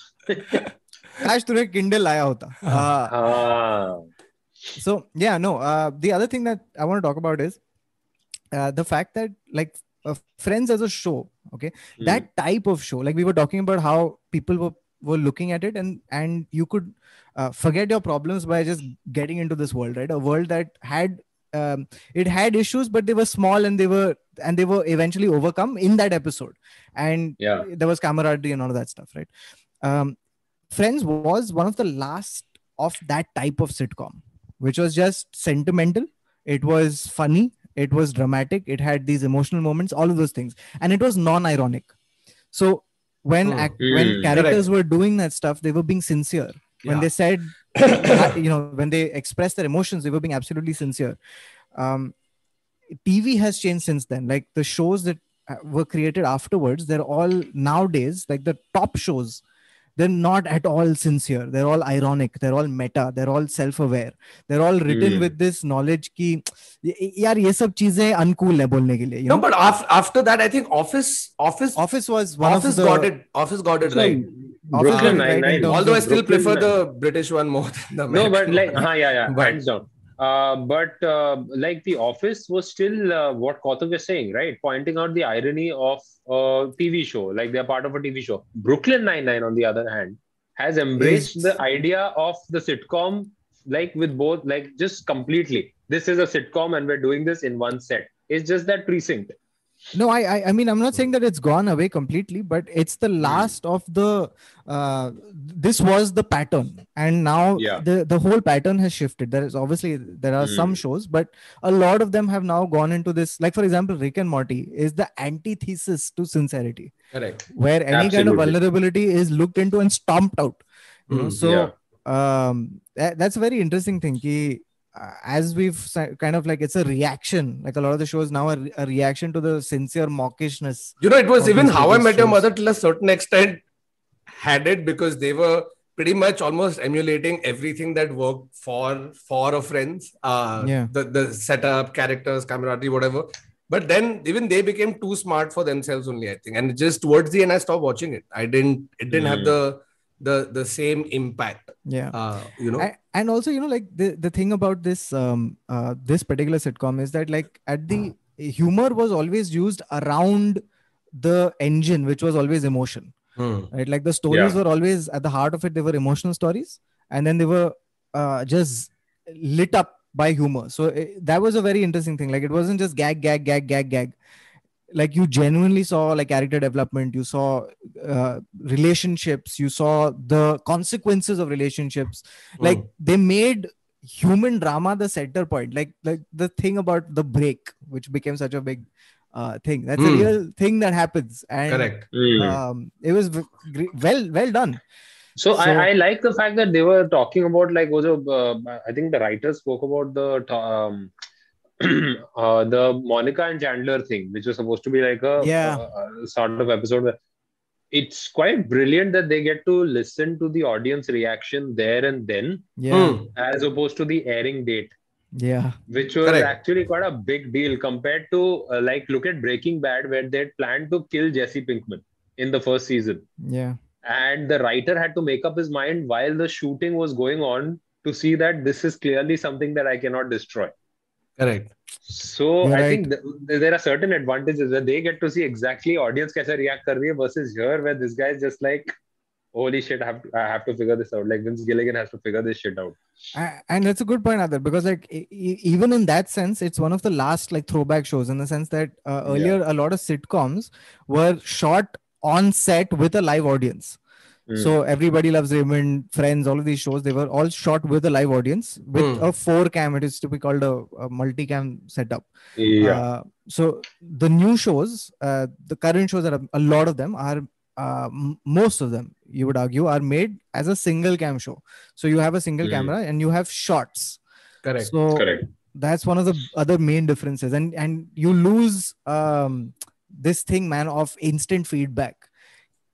आज तूने kindle लाया होता uh, Ah. so yeah no uh, the other thing that i want to talk about is uh, the fact that like uh, friends as a show okay? That type of show like we were talking about how people were were looking at it and and you could uh, forget your problems by just getting into this world right? A world that had um, it had issues but they were small and they were and they were eventually overcome in that episode. And Yeah. there was camaraderie and all of that stuff right? Um, friends was one of the last of that type of sitcom which was just sentimental. It was funny it was dramatic. It had these emotional moments all of those things. And it was non-ironic. So when Hmm. act, when Hmm. characters were doing that stuff they were being sincere. When Yeah. they said you know when they expressed their emotions they were being absolutely sincere. Um tv has changed since then. Like the shows that uh, were created afterwards they're all nowadays like the top shows they're not at all sincere they're all ironic they're all meta they're all self-aware they're all written mm. with this knowledge ki yaar ye sab cheeze uncool hai bolne ke liye you no know? but af- after that i think office office office was one office of the, got it office got it right Brooklyn Nine-Nine. Although I still Brooklyn prefer the British one more than the American. No, but like. Uh, yeah, yeah, but, hands down. Uh, but uh, like the office was still uh, what Kautuk is saying, right? Pointing out the irony of a TV show, like they're part of a TV show. Brooklyn Nine Nine, on the other hand, has embraced the idea of the sitcom, like with both, like just completely. This is a sitcom, and we're doing this in one set. It's just that precinct. No I, I i mean i'm not saying that it's gone away completely but it's the Hmm. last of the uh this was the pattern and now Yeah. the the whole pattern has shifted there is obviously there are some Hmm. shows but a lot of them have now gone into this like for example rick and morty is the antithesis to sincerity Correct. where any kind of vulnerability is looked into and stomped out Mm, so yeah. um that, that's a very interesting thing ki, as we've kind of like it's a reaction like a lot of the shows now are a reaction to the sincere mawkishness You know, it was even How I British Met Your. Mother till a certain extent had it because they were pretty much almost emulating everything that worked for for a friends. Uh, Yeah. The the setup, characters, camaraderie, whatever. But then even they became too smart for themselves only, I think. And just towards the end, I stopped watching it. I didn't. It didn't have Mm. the the the same impact. Yeah. Uh, you know. A- and also you know like the, the thing about this um uh, this particular sitcom is that like at the humor was always used around the engine which was always emotion. Hmm. right? Like the stories Yeah. were always at the heart of it they were emotional stories and then they were uh, just lit up by humor. So eh, that was a very interesting thing. Like it wasn't just gag gag gag gag gag like you genuinely saw like character development you saw uh, relationships you saw the consequences of relationships like Hmm. they made human drama the center point like like the thing about the break which became such a big uh, thing that's a Hmm. real thing that happens and correct. Mm. um, it was v- gre- well well done So, So- I, I like the fact that they were talking about like was a, uh, I think the writers spoke about the um, uh, the Monica and Chandler thing, which was supposed to be like a, Yeah. a- a sort of episode. Where it's quite brilliant that they get to listen to the audience reaction there and then, yeah Hmm. as opposed to the airing date, yeah which was Correct. actually quite a big deal compared to uh, like look at Breaking Bad, where they planned to kill Jesse Pinkman in the first season. yeah and the writer had to make up his mind while the shooting was going on to see that this is clearly something that I cannot destroy correct. So I think th- there are certain advantages where they get to see exactly audience kaise react kar rahi hai versus here where this guy is just like holy shit I have, to, I have to figure this out. Like Vince Gilligan has to figure this shit out. And that's a good point other because like even in that sense it's one of the last like throwback shows in the sense that uh, earlier yeah. a lot of sitcoms were shot on set with a live audience. Mm. so everybody loves raymond friends all of these shows they were all shot with a live audience with Hmm. a four cam it is to be called a, a multicam setup yeah, uh, so the new shows uh, the current shows that are, a lot of them are uh, most of them you would argue are made as a single cam show so you have a single Mhm. camera and you have shots Correct. so correct. that's one of the other main differences and and you lose um this thing man of instant feedback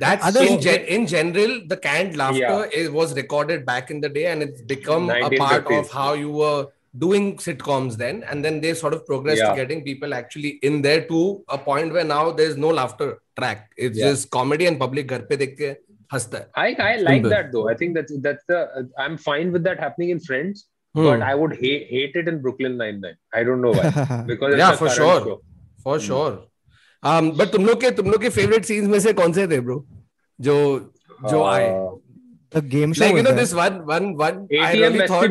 That's Other in, gen- in general, the canned laughter yeah. is, was recorded back in the day and it's become a part of how you were doing sitcoms then. And then they sort of progressed yeah. to getting people actually in there to a point where now there's no laughter track. It's yeah. just comedy and public ghar pe dekke hasta. I, I like that though. I think that's, that's the, I'm fine with that happening in Friends. Hmm. But I would hate, hate it in Brooklyn Nine Nine. I don't know why. Because yeah, for sure. Show. For hmm. sure Um, but तुम लोग के तुम लोग के favorite scenes में से कौन से थे bro? जो जो आए. Uh, the game show Like you know there. this one one one atm I ATM really thought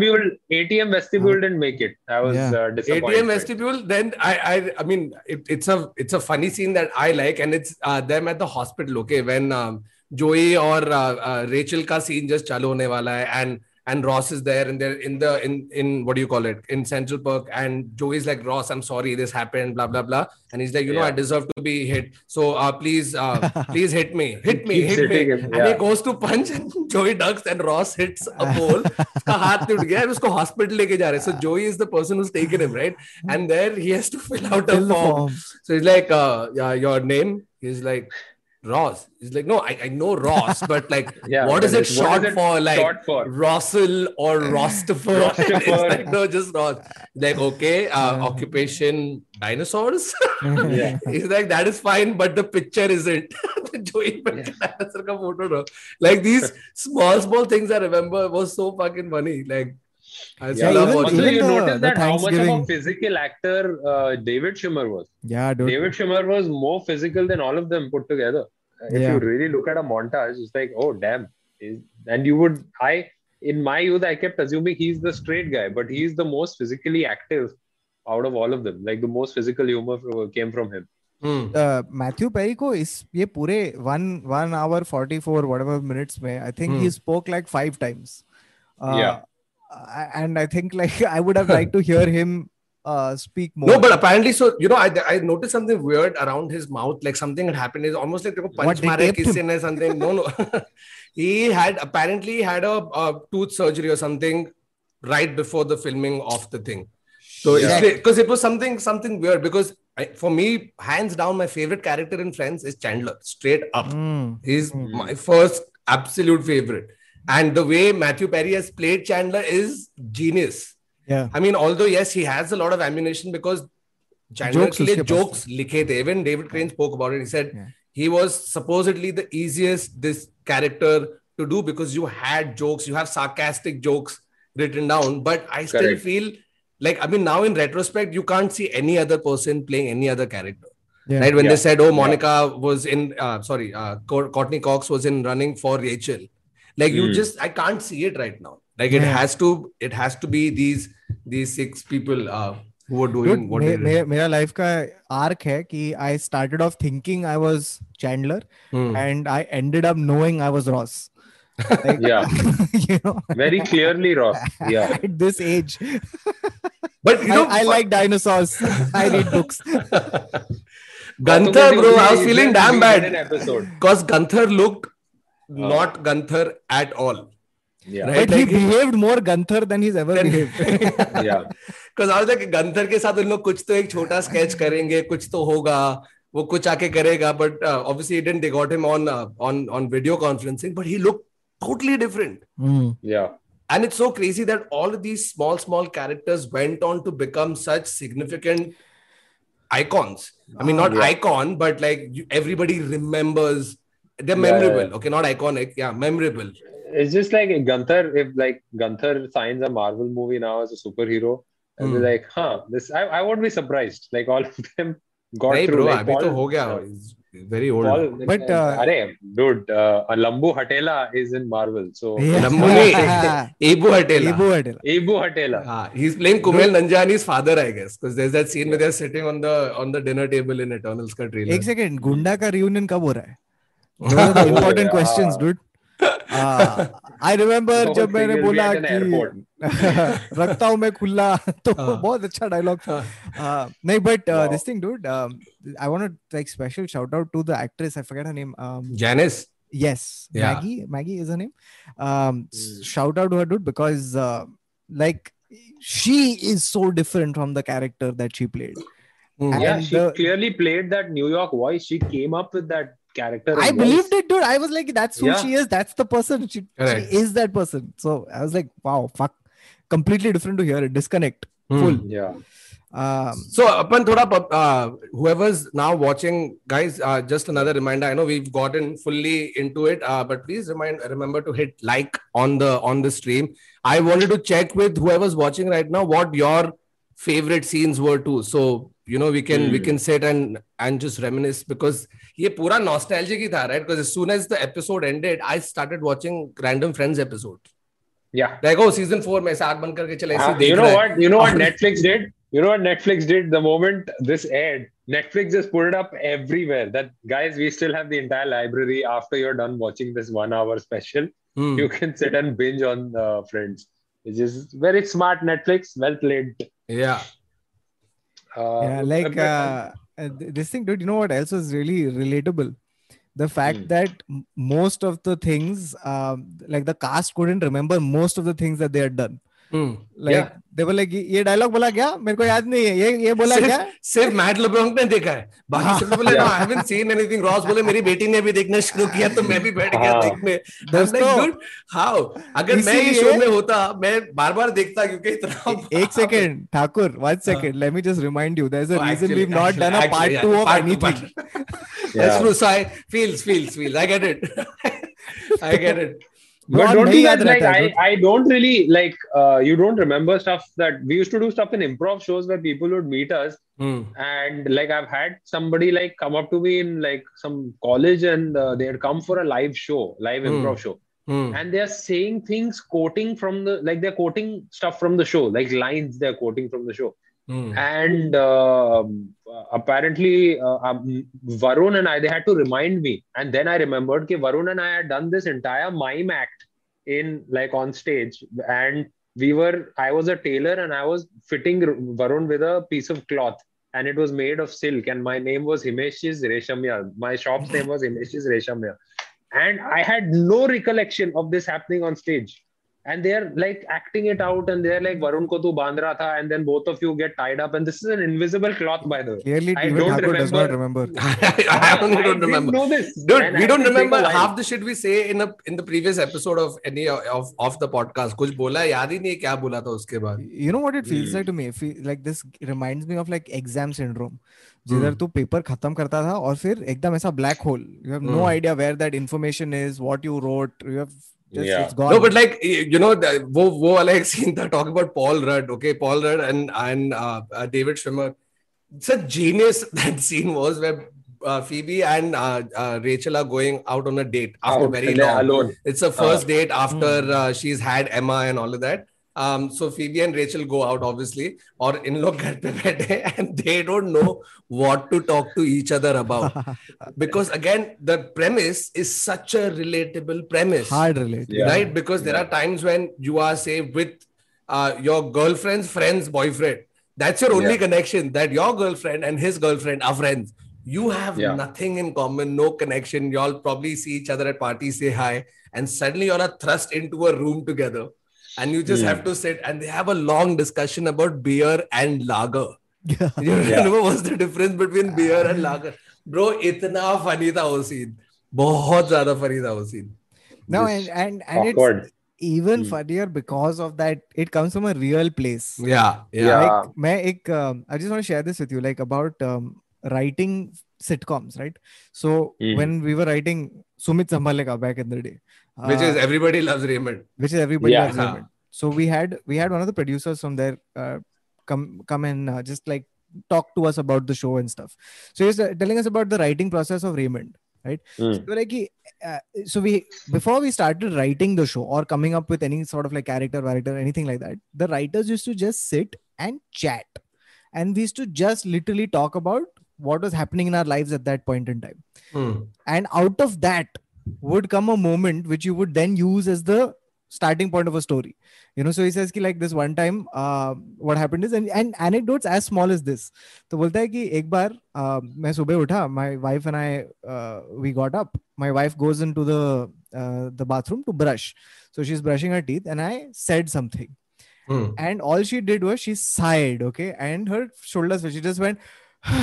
ATM vestibule uh, didn't make it. I was Yeah. uh, disappointed. ATM vestibule. Then I, I, I mean, it, it's a, it's a funny scene that I like, and it's uh, them at the hospital. Okay, when um, Joey or uh, uh, का scene just चालू होने वाला है, and and Ross is there, and they're in the in in what do you call it in Central Park, and Joey's like Ross, I'm sorry, this happened, blah blah blah, and he's like, you know, I Yeah. deserve to be hit, so uh, please, uh, please hit me, hit me, Keeps hit me, hitting him, and he yeah. goes to punch, and Joey ducks, and Ross hits a pole. उसका हाथ टूट गया है उसको hospital लेके जा रहे हैं so Joey is the person who's taken him right and there he has to fill out a Fill the form form. so he's like uh yeah your name he's like Ross. He's like no I, I know Ross but like Yeah, what but is it it's- what short is it for? Like short for? Russell or Rostopher? Rostopher. it's like no just Ross. Like okay uh, occupation dinosaurs? Yeah. he's like that is fine but the picture isn't. Joey dinosaur का photo no. like these small small things I remember was so fucking funny. Like I still Yeah, love even- watching also, it. you the- noticed the that how much of a Thanksgiving- physical actor uh, David Schwimmer was. yeah dude David Schwimmer was more physical than all of them put together. Uh, If Yeah. you really look at a montage, it's like, oh damn. Is- And you would, I, in my youth, I kept assuming he's the straight guy, but he's the most physically active out of all of them. Like the most physical humor fro- came from him. Hmm. Matthew Perry को इस ये पूरे one one hour forty four whatever minutes में I think Hmm. he spoke like five times uh, and I think like I would have liked to hear him uh, speak more. No, but apparently, so you know, I, I noticed something weird around his mouth, like something had happened. Is almost like punch what, mara or something. No, no, he had apparently had a, a, tooth surgery or something right before the filming of the thing. So because yeah. it was something something weird because I, for me, hands down, my favorite character in Friends is Chandler. Straight up, mm. he's mm. my first absolute favorite and the way Matthew Perry has played Chandler is genius. Yeah. I mean, although yes, he has a lot of ammunition because Chandler jokes, jokes likhe the. Even David Crane spoke about it. He said yeah. he was supposedly the easiest this character to do because you had jokes, you have sarcastic jokes written down. But I still Correct. feel like I mean, now in retrospect, you can't see any other person playing any other character. Yeah. Right when yeah. they said, "Oh, Monica was in," uh, sorry, uh, Courteney Cox was in running for Rachel Like you Hmm. just, I can't see it right now. Like it Yeah. has to, it has to be these these six people uh, who are doing Dude, what may, they may, did. मेरा life का arc है कि I started off thinking I was Chandler Hmm. And I ended up knowing I was Ross Yeah. you know Very clearly, Ross. Yeah. at this age But you I, know, I like dinosaurs i read books Gunther, bro. I was feeling damn An bad episode. because Gunther looked Oh. not Gunther at all. Yeah. Right. but he like- behaved more Gunther than he's ever Then- behaved. Yeah. Because I was like Gunther के साथ उन लोग कुछ तो एक छोटा sketch करेंगे कुछ तो होगा वो कुछ आके करेगा but uh, obviously he didn't they got him on uh, on on video conferencing but he looked totally different Hmm. Yeah. and it's so crazy that all of these small small characters went on to become such significant icons i mean not Yeah. icon but like you, everybody remembers they're Yeah, yeah, memorable yeah. okay not iconic yeah memorable It's just like Gunther, if like Gunther signs a Marvel movie now as a superhero, and be Hmm. like, huh, this I, I won't be surprised. Like all of them got नहीं through. bro like अभी तो Paul- हो गया he's very old Paul, But, uh, Arey, dude, uh, Lambu Hatela is in Marvel. So Yeah. Lambu नहीं Ebu Hatela Ebu Hatela. Ebu Hatela. Ah, he's playing Kumail Nanjiani's father, I guess, because there's that scene where they're sitting on the on the dinner table in Eternals का trailer. एक second गुंडा का reunion कब हो रहा है Those are the important yeah. questions, dude. I remember The जब whole मैंने thing will be बोला at an airport. कि रखता हूँ मैं खुला तो हाँ. बहुत अच्छा डायलॉग था Uh, नहीं but Wow. This thing dude um, I want to like special shout out to the actress I forget her name um, Janice. yes Yeah. Maggie Maggie is her name um, s- shout out to her dude because uh, like she is so different from the character that she played Hmm. And Yeah, she the- clearly played that New York voice. She came up with that character. I believed voice. it, dude. I was like, that's who Yeah. she is. That's the person. She, Correct. she is that person. So I was like, wow, fuck. Completely different to hear it. Disconnect. Hmm. Full. Yeah. Um, So, upon thoda, uh, whoever's now watching, guys, uh, just another reminder. I know we've gotten fully into it, uh, but please remind remember to hit like on the on the stream. I wanted to check with whoever's watching right now what your favorite scenes were too. So you know we can we hmm. can sit and and just reminisce because ye pura nostalgic hi right? Because as soon as the episode ended i started watching random friends episode. Yeah. Like oh season 4 mein saag ban karke ah, you know what you know what netflix did? You know what netflix did the moment this aired? Netflix just put it up everywhere that guys we still have the entire library after you're done watching this 1 hour special. Hmm. You can sit and binge on the friends This is very smart netflix well played. Yeah. Uh, yeah, like uh, this thing, dude. You know what else was really relatable? The fact Hmm. that most of the things, um, like the cast couldn't remember most of the things that they had done. Yeah. they were like, ये dialogue बोला क्या? मेरे को याद नहीं है। ये ये बोला सिर्फ- क्या? सिर्फ़ मैट लेब्रॉन्क ने देखा है। बाकी सब बोले no I haven't seen anything Ross बोले मेरी बेटी ने भी देखना शुरू किया तो मैं भी बैठ गया हाँ। देखने। दोस्तों, गुड हाउ अगर मैं ये शो में होता मैं बार बार देखता क्योंकि इतना एक second Thakur one second let me just remind you there is a reason we have not done a part 2 of anything true. So I feels, feels, feels. I get it. I get it. but don't you that like I, I don't really like uh, you don't remember stuff that we used to do stuff in improv shows where people would meet us mm. and like I've had somebody like come up to me in like some college and uh, they had come for a live show, live mm. improv show. Mm. And they're saying things, quoting from the like they're quoting stuff from the show, like lines they're quoting from the show. Hmm. and uh, apparently uh, um, Varun and I they had to remind me, and then I remembered that Varun and I had done this entire mime act in like on stage, and we were I was a tailor and I was fitting Varun with a piece of cloth. And it was made of silk, and my name was Himesh's Reshammiya. My shop's name was Himesh's Reshammiya. And I had no recollection of this happening on stage And they're like acting it out, and they're like, Varun ko tu bandh raha tha, and then both of you get tied up. And this is an invisible cloth, by the way. Clearly, I even don't Thakur does not remember. I don't, I don't didn't remember. know this. Dude, And we I don't had to take a remember while. half the shit we say in a in the previous episode of any of of the podcast. कुछ बोला है, याद ही नहीं है क्या बोला था उसके बाद. You know what it feels Hmm. like to me? Feel, like this reminds me of like exam syndrome. जिधर तू पेपर खत्म करता था और फिर एकदम ऐसा black hole you have no Hmm. Idea where that information is what you wrote you have just, yeah. It's gone. No, but like you know, wo wo wala ek scene tha. Talk about Paul Rudd. Okay, Paul Rudd and and uh, uh, David Schwimmer. Such genius that scene was where uh, Phoebe and uh, uh, Rachel are going out on a date after out, very long. Alone. It's a first uh. date after mm. she's had Emma and all of that um, so phoebe and rachel go out obviously or in log at pe and they don't know what to talk to each other about because again the premise is such a relatable premise hard relatable yeah. right because there yeah. are times when you are say with uh, your girlfriend's friend's boyfriend that's your only yeah. connection that your girlfriend and his girlfriend are friends you have yeah. nothing in common no connection y'all probably see each other at parties say hi and suddenly you're thrust into a room together and you just yeah. have to sit and they have a long discussion about beer and lager. Yeah. You remember yeah. what's the difference between beer and lager? Bro, itna funny tha wo scene. बहुत ज्यादा funny tha वो scene. No, and and, and it's even hmm. funnier because of that it comes from a real place. Yeah. Yeah. Like, um, I just want to share this with you like about um, writing sitcoms, right? So hmm. when we were writing Sumit Sambhal Lega back in the day, which is uh, everybody loves Raymond. which is everybody Yeah. loves Raymond. So we had we had one of the producers from there uh, come come and uh, just like talk to us about the show and stuff. So he was uh, telling us about the writing process of Raymond. Hmm. So like he, uh, so we before we started writing the show or coming up with any sort of like character, character, anything like that, the writers used to just sit and chat, and we used to just literally talk about what was happening in our lives at that point in time Hmm. and out of that would come a moment which you would then use as the starting point of a story you know so he says ki like this one time uh, what happened is and, and anecdotes as small as this तो बोलता है कि एक बार uh, मैं सुबह उठा my wife and I uh, we got up my wife goes into the uh, the bathroom to brush so she's brushing her teeth and I said something Hmm. and all she did was she sighed okay and her shoulders she just went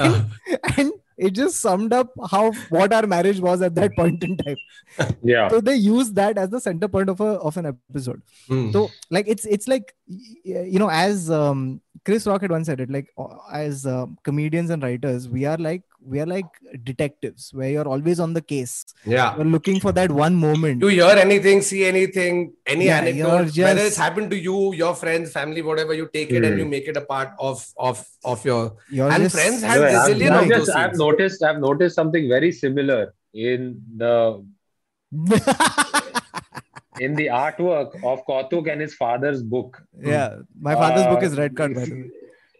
and, and it just summed up how what our marriage was at that point in time Yeah. so they use that as the center point of a of an episode Hmm. so like it's it's like you know as um chris rock had once said it like uh, as um, comedians and writers we are like we are like detectives where you're always on the case yeah. you're looking for that one moment Do You hear anything, see anything, any Yeah, anecdote, you're whether it's happened to you, your friends, family, whatever, you take it and Hmm. you make it a part of of of your. you're And just friends have No, I've, I've of just, those I've noticed I've noticed something very similar in the in the artwork of Kautuk and his father's book. yeah my father's book Uh, is red card by the way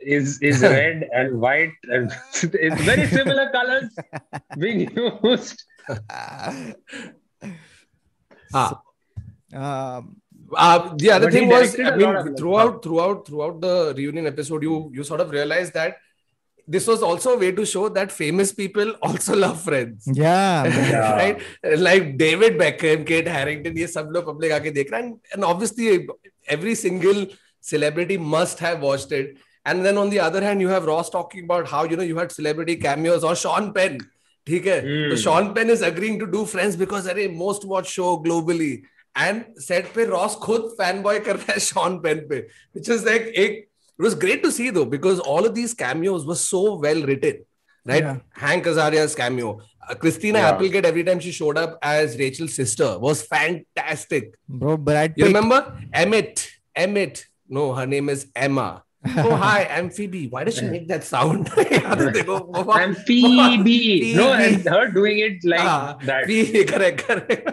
is is red and white and it's very similar colors being used. ah. Um, uh, the other thing was, I mean, throughout throughout throughout the reunion episode, you you sort of realized that this was also a way to show that famous people also love friends. Yeah, yeah. right. Like David Beckham, Kit Harington, these सब public आके and obviously every single celebrity must have watched it And then on the other hand, you have Ross talking about how you know you had celebrity cameos or Sean Penn. ठीक है Hmm. तो Sean Penn is agreeing to do Friends because अरे most watched show globally and set पे Ross खुद fanboy कर रहा है Sean Penn पे which is like एक it was great to see though because all of these cameos were so well written right Yeah. Hank Azaria's cameo uh, Christina Yeah. Applegate every time she showed up as Rachel's sister was fantastic bro Brad you Pitt remember Emmett Emmett no her name is Emma oh hi I'm Phoebe why does she make that sound याद है देखो, वो- And Phoebe. No, Phoebe. and her doing it like Ah, that. Phoebe, correct, correct.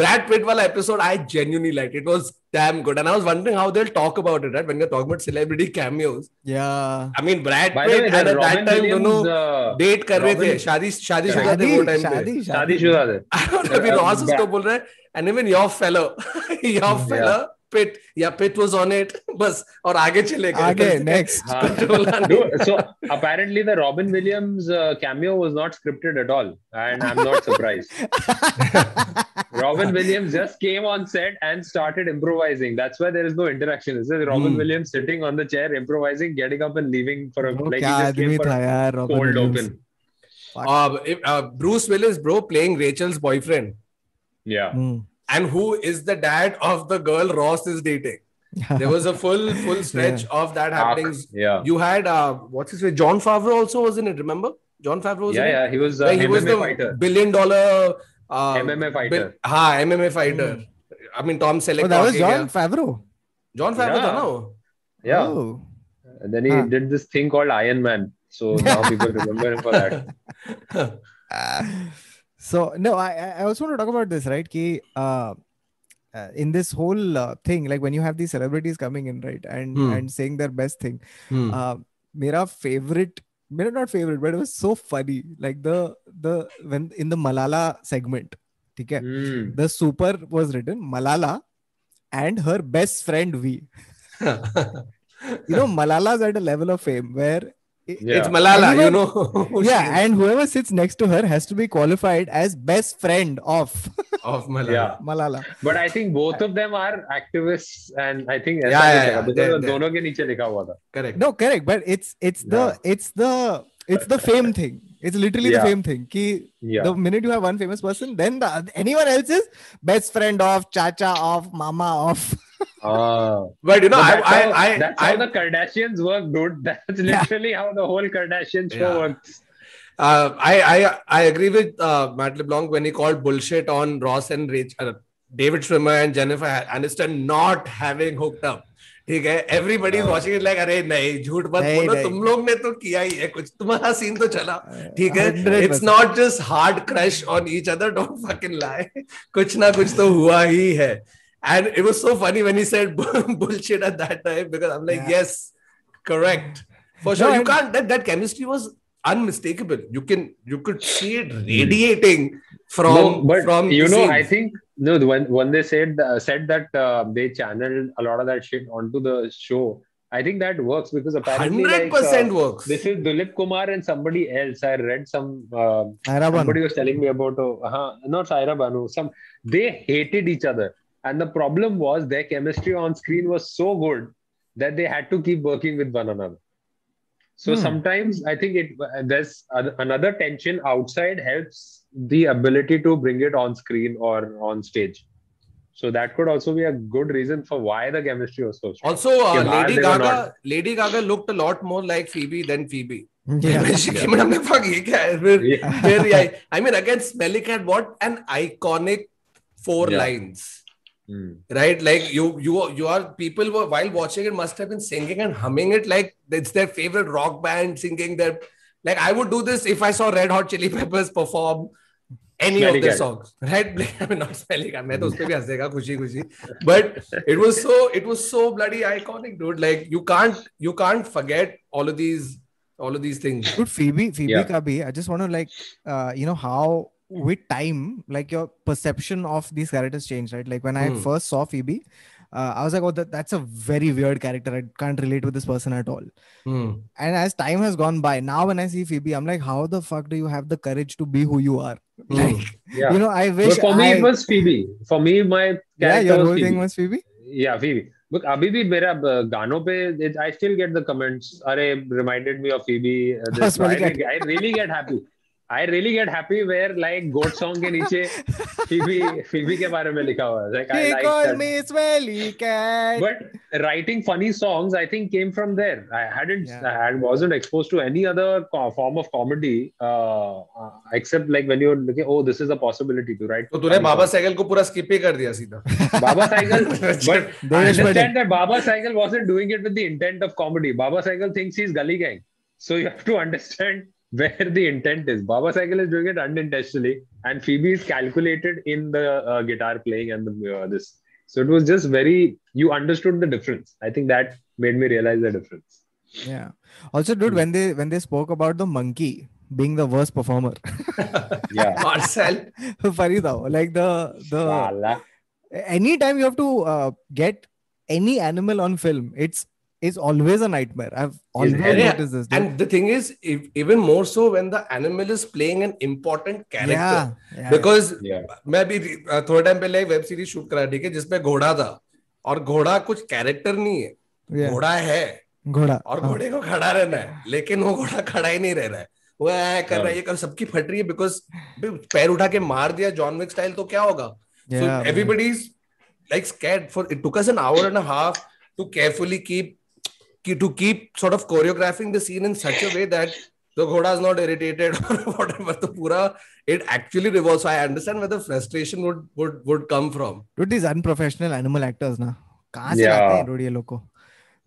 Brad Pitt wala episode I genuinely liked. It was damn good, and I was wondering how they'll talk about it. Right when you're talking about celebrity cameos, yeah I mean Brad By the Pitt way, and the at that Robin time Williams, दोनों uh, date कर रहे थे Robin- शादी शादी शुदा शादी थे वो टाइम पे शादी शादी शादीशुदा थे. अभी Uh, रॉस उसको Brad- बोल रहे हैं and even your fellow your fellow पिट या पिट वाज ऑन इट बस और आगे चले गए। आगे next so apparently the Robin Williams cameo was not scripted at all and I am not surprised Robin Williams just came on set and started improvising that's why there is no interaction is Robin Williams sitting on the chair improvising getting up and leaving for a like क्या आदमी था यार Robin Bruce Williams bro playing Rachel's boyfriend या and who is the dad of the girl Ross is dating. there was a full full stretch yeah. of that happening. Yeah. You had uh, what's his name? Jon Favreau also was in it. Remember Jon Favreau? Was yeah, in yeah. It? He was. Uh, he MMA was the fighter. billion dollar uh, MMA fighter. Bil- ha, MMA fighter. Mm. I mean Tom Selleck. Oh, that was Jon Favreau. Jon Favreau, yeah. no? Yeah. Oh. And then he huh. did this thing called Iron Man. So now people remember him for that. so no, I I also want to talk about this, right? Ki, uh, uh, in this whole uh, thing, like when you have these celebrities coming in, right, and Hmm. and saying their best thing. Hmm. Uh, mera favorite, mera not favorite, but it was so funny. Like the the when in the Malala segment, okay, Hmm. the super was written Malala and her best friend V. you know Malala's at a level of fame where Yeah. It's Malala, you Anyone- know. who she yeah, is. and whoever sits next to her has to be qualified as best friend of of Malala. Yeah. Malala. But I think both of them are activists, and I think Yeah, ऐसा yeah, कुछ है, yeah. because They're- वो they're- दोनों के नीचे लिखा हुआ था. Correct. No, correct, but it's it's the it's the it's the fame thing. It's literally the Yeah. fame thing. Ki Yeah. the minute you have one famous person, then the anyone else is best friend of, chacha of, mama of. Ah. But you know, But I, how, I, I, that's I, how the Kardashians work, dude. That's literally yeah. how the whole Kardashian show Yeah. works. uh, I, I, I agree with uh, Matt LeBlanc when he called bullshit on Ross and Rach, uh, David Schwimmer and Jennifer Aniston not having hooked up. ठीक है everybody is watching it like अरे नहीं झूठ मत नहीं, बोलो नहीं। तुम लोग ने तो किया ही है कुछ तुम्हारा सीन तो चला ठीक है 100%. It's not just hard crush on each other don't fucking lie कुछ ना कुछ तो हुआ ही है and it was so funny when he said bullshit at that time because i'm like Yeah. yes correct for No, sure you can't that, that chemistry was unmistakable you can you could see it radiating from no, but from you know, scenes. I think no when when they said uh, said that uh, they channeled a lot of that shit onto the show. I think that works because apparently like, 100% uh, works this is Dilip Kumar and somebody else. I read some uh, somebody was telling me about uh, uh, not Saira Banu. Some they hated each other, and the problem was their chemistry on screen was so good that they had to keep working with one another. So hmm. sometimes I think it there's another tension outside helps the ability to bring it on screen or on stage. So that could also be a good reason for why the chemistry was so strong. Also, uh, Lady Gaga, not... Lady Gaga looked a lot more like Phoebe than Phoebe. I mean, against Smelly Cat, what an iconic four yeah. lines. Hmm. right like you you you are people were while watching it must have been singing and humming it like it's their favorite rock band singing their like i would do this if i saw red hot chili peppers perform any Smelly of their Cat. songs right i mean not smelly cat मैं तो उस पे भी हंस देगा खुशी खुशी but it was so it was so bloody iconic dude like you can't you can't forget all of these all of these things Dude, Phoebe, Phoebe Yeah. ka bhi, I just want to like, uh, you know, how with time, like your perception of these characters changed, right? Like when I Hmm. first saw Phoebe, uh, I was like, oh, that, that's a very weird character. I can't relate with this person at all. Hmm. And as time has gone by, now when I see Phoebe, I'm like, how the fuck do you have the courage to be who you are? Like, Yeah. you know, I wish But for me, I, it was Phoebe. For me, my character yeah, your was whole Phoebe. thing was Phoebe. Yeah, Phoebe. Look, अभी भी मेरा uh, गानों पे it, I still get the comments. अरे reminded me of Phoebe. Uh, this. Smelly I, Cat. I really get happy. I really get happy where like goat song के नीचे Phoebe Phoebe के बारे में लिखा हुआ है। Like I like me smelly cat but writing funny songs I think came from there I hadn't I wasn't exposed to any other form of comedy except like when you are looking oh this is a possibility to write तो तूने बाबा cycle को पूरा skip ही कर दिया सीधा। Baba Sehgal but I understand that Baba Sehgal wasn't doing it with the intent of comedy Baba Sehgal thinks he is gully gang so you have to understand where the intent is. Baba Cycle is doing it unintentionally, and Phoebe is calculated in the uh, guitar playing and the uh, this. So it was just very. You understood the difference. I think that made me realize the difference. Yeah. Also, dude, when they when they spoke about the monkey being the worst performer, Yeah. Marcel funny though. Like the the Sala. anytime you have to uh, get any animal on film, it's it's always a nightmare. I've always Yeah. noticed this. Dude. and the thing is if, even more so when the animal is playing an important character yeah, yeah, because Yeah. मैं अ, थोड़े time पहले एक web series shoot करा ठीक है जिसमें घोड़ा था और घोड़ा कुछ कैरेक्टर नहीं है yeah. घोड़ा है घोड़ा और हाँ. घोड़े को खड़ा रहना है लेकिन वो घोड़ा खड़ा ही नहीं रह रहा है वो ऐ कर रहा है ये कर सबकी फट रही है बिकॉज़ पैर उठा के मार दिया जॉन विक स्टाइल तो क्या होगा everybody's like scared for it took us an hour and a half to carefully keep ki- to keep sort of choreographing the scene in such a way that the ghoda is not irritated or whatever the pura it actually revolves so i understand where the frustration would would would come from Dude, these unprofessional animal actors ना कहाँ से Yeah. लाते हैं dude ये लोग को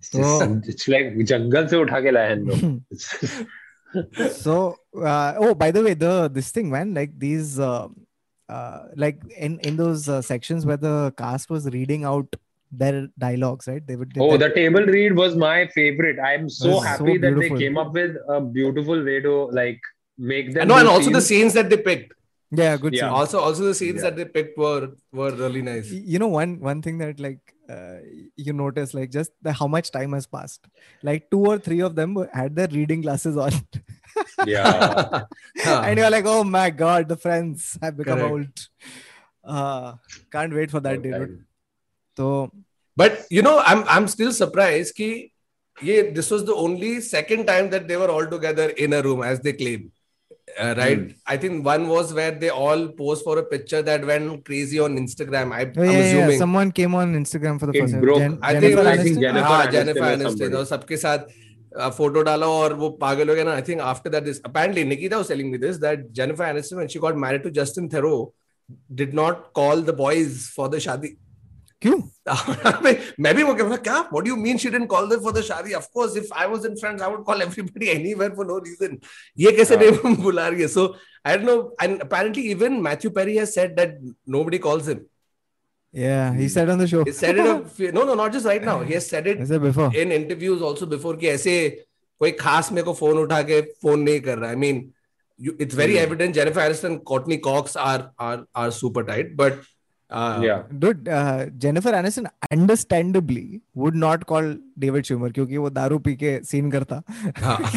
It's, just, it's like जंगल से उठा के लाए हैं लोग. It's- so uh, oh by the way the this thing man like these uh, uh, like in in those uh, sections where the cast was reading out their dialogues right they would did Oh, that- the table read was my favorite. I'm so was so happy that they came up with a beautiful way to like make them. no and also the scenes. scenes that they picked yeah good Yeah. scene. also also the scenes Yeah. that they picked were were really nice you know one one thing that like uh, you notice like just the, how much time has passed. Like two or three of them had their reading glasses on, Yeah. and you're like, oh my god, the friends have become Correct. old. Uh, can't wait for that day. dude. So But you know, I'm I'm still surprised कि ये this was the only second time that they were all together in a room as they claim. Uh, right? Hmm. I think one was where they all posed for a picture that went crazy on Instagram. I, Oh, I'm yeah, yeah, yeah. assuming. Someone came on Instagram for the It first time. broke. Jen- I think, Jennifer I think Aniston? Jennifer हाँ, Aniston Jennifer or Aniston somebody. और सबके साथ photo डाला और वो पागल हो गया ना I think after that this apparently Nikita was telling me this that Jennifer Aniston when she got married to Justin Theroux did not call the boys for the शादी क्यों मैं भी वो कह रहा क्या what you mean she didn't call there for the शादी of course if I was in Friends I would call everybody anywhere for no reason ये कैसे नहीं बुला रही है so I don't know and apparently even Matthew Perry has said that nobody calls him Yeah, he said on the show. He said it. Of, no, no, not just right now. He has said it said before. in interviews also before कि ऐसे कोई खास मेरे को phone उठा के phone नहीं कर रहा. I mean, you, it's very yeah. evident. Jennifer Aniston, Courtney Cox are are are super tight, but Jennifer Aniston understandably would not call David Schwimmer क्योंकि वो दारू पी के सीन करता। हाँ।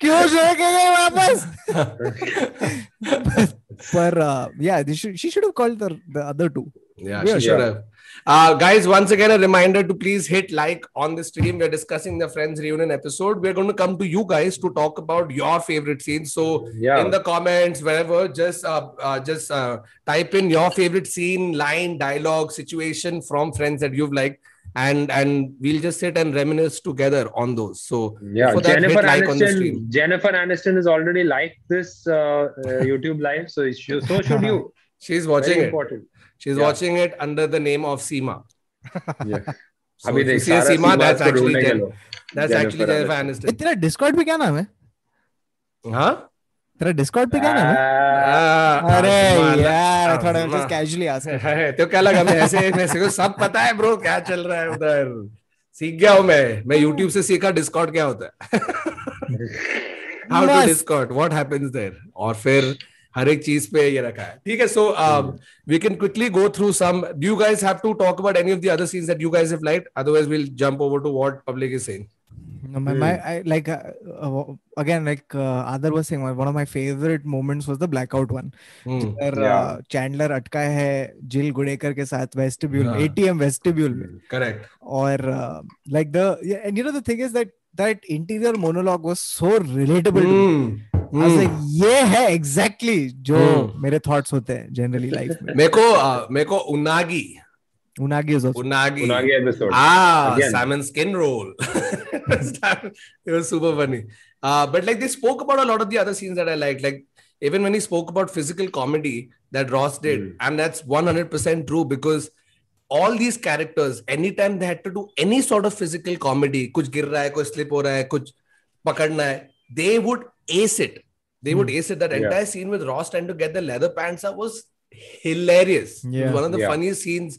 क्यों शो के गए वापस? पर या she should have called the other two the, the other two Yeah, Yeah, she should yeah. have. Uh, guys, once again, a reminder to please hit like on the stream. We're discussing the Friends reunion episode. We're going to come to you guys to talk about your favorite scenes. So, Yeah. in the comments, wherever, just uh, uh, just uh, type in your favorite scene, line, dialogue, situation from Friends that you've liked, and and we'll just sit and reminisce together on those. So, Yeah, For that, Jennifer like on the Aniston. stream. Jennifer Aniston has already liked this uh, uh, YouTube live, so so should you. she's watching Very it. important. She's Yeah. watching it under the name of Seema. Yeah. So अभी if you देख सारा Seema, Seema that's को actually ढूँढने के Jen- लो। that's actually Jennifer Jennifer Aniston. तेरा Discord पे क्या नाम है Huh? तेरा डिस्कॉर्ड पे क्या नाम है Ah, Ah, अरे यार I thought I was just casually asking है, तो क्या लगा मैं ऐसे मेरे को सब पता है ब्रो क्या चल रहा है उधर सीख गया हूँ मैं मैं YouTube से सीखा डिस्कॉर्ड क्या होता है how to. Discord what happens there और फिर हर एक चीज़ पे ये रखा है ठीक है so we can quickly go through some do you guys have to talk about any of the other scenes that you guys have liked otherwise we will jump over to what public is saying No, my, my I, like uh, uh, again like uh, Adar was saying one of my favorite moments was the blackout one where yeah. uh, Chandler अटका है जिल गुडेकर के साथ vestibule हाँ. ATM vestibule में correct और uh, like the yeah, and you know the thing is that that interior monologue was so relatable to me. ये है एग्जैक्टली जो मेरे थॉट होते हैं जनरली लाइफ में मेरे को unagi unagi is also unagi unagi episode हाँ salmon skin roll it was they spoke comedy that Ross did and that's true because All these characters, anytime they had to do any sort of physical comedy, kuch gir raha hai, kuch slip ho raha hai, ace it. They would hmm. ace it. That yeah. entire scene with Ross trying to get the leather pants up was hilarious. Yeah. Was one of the yeah. funniest scenes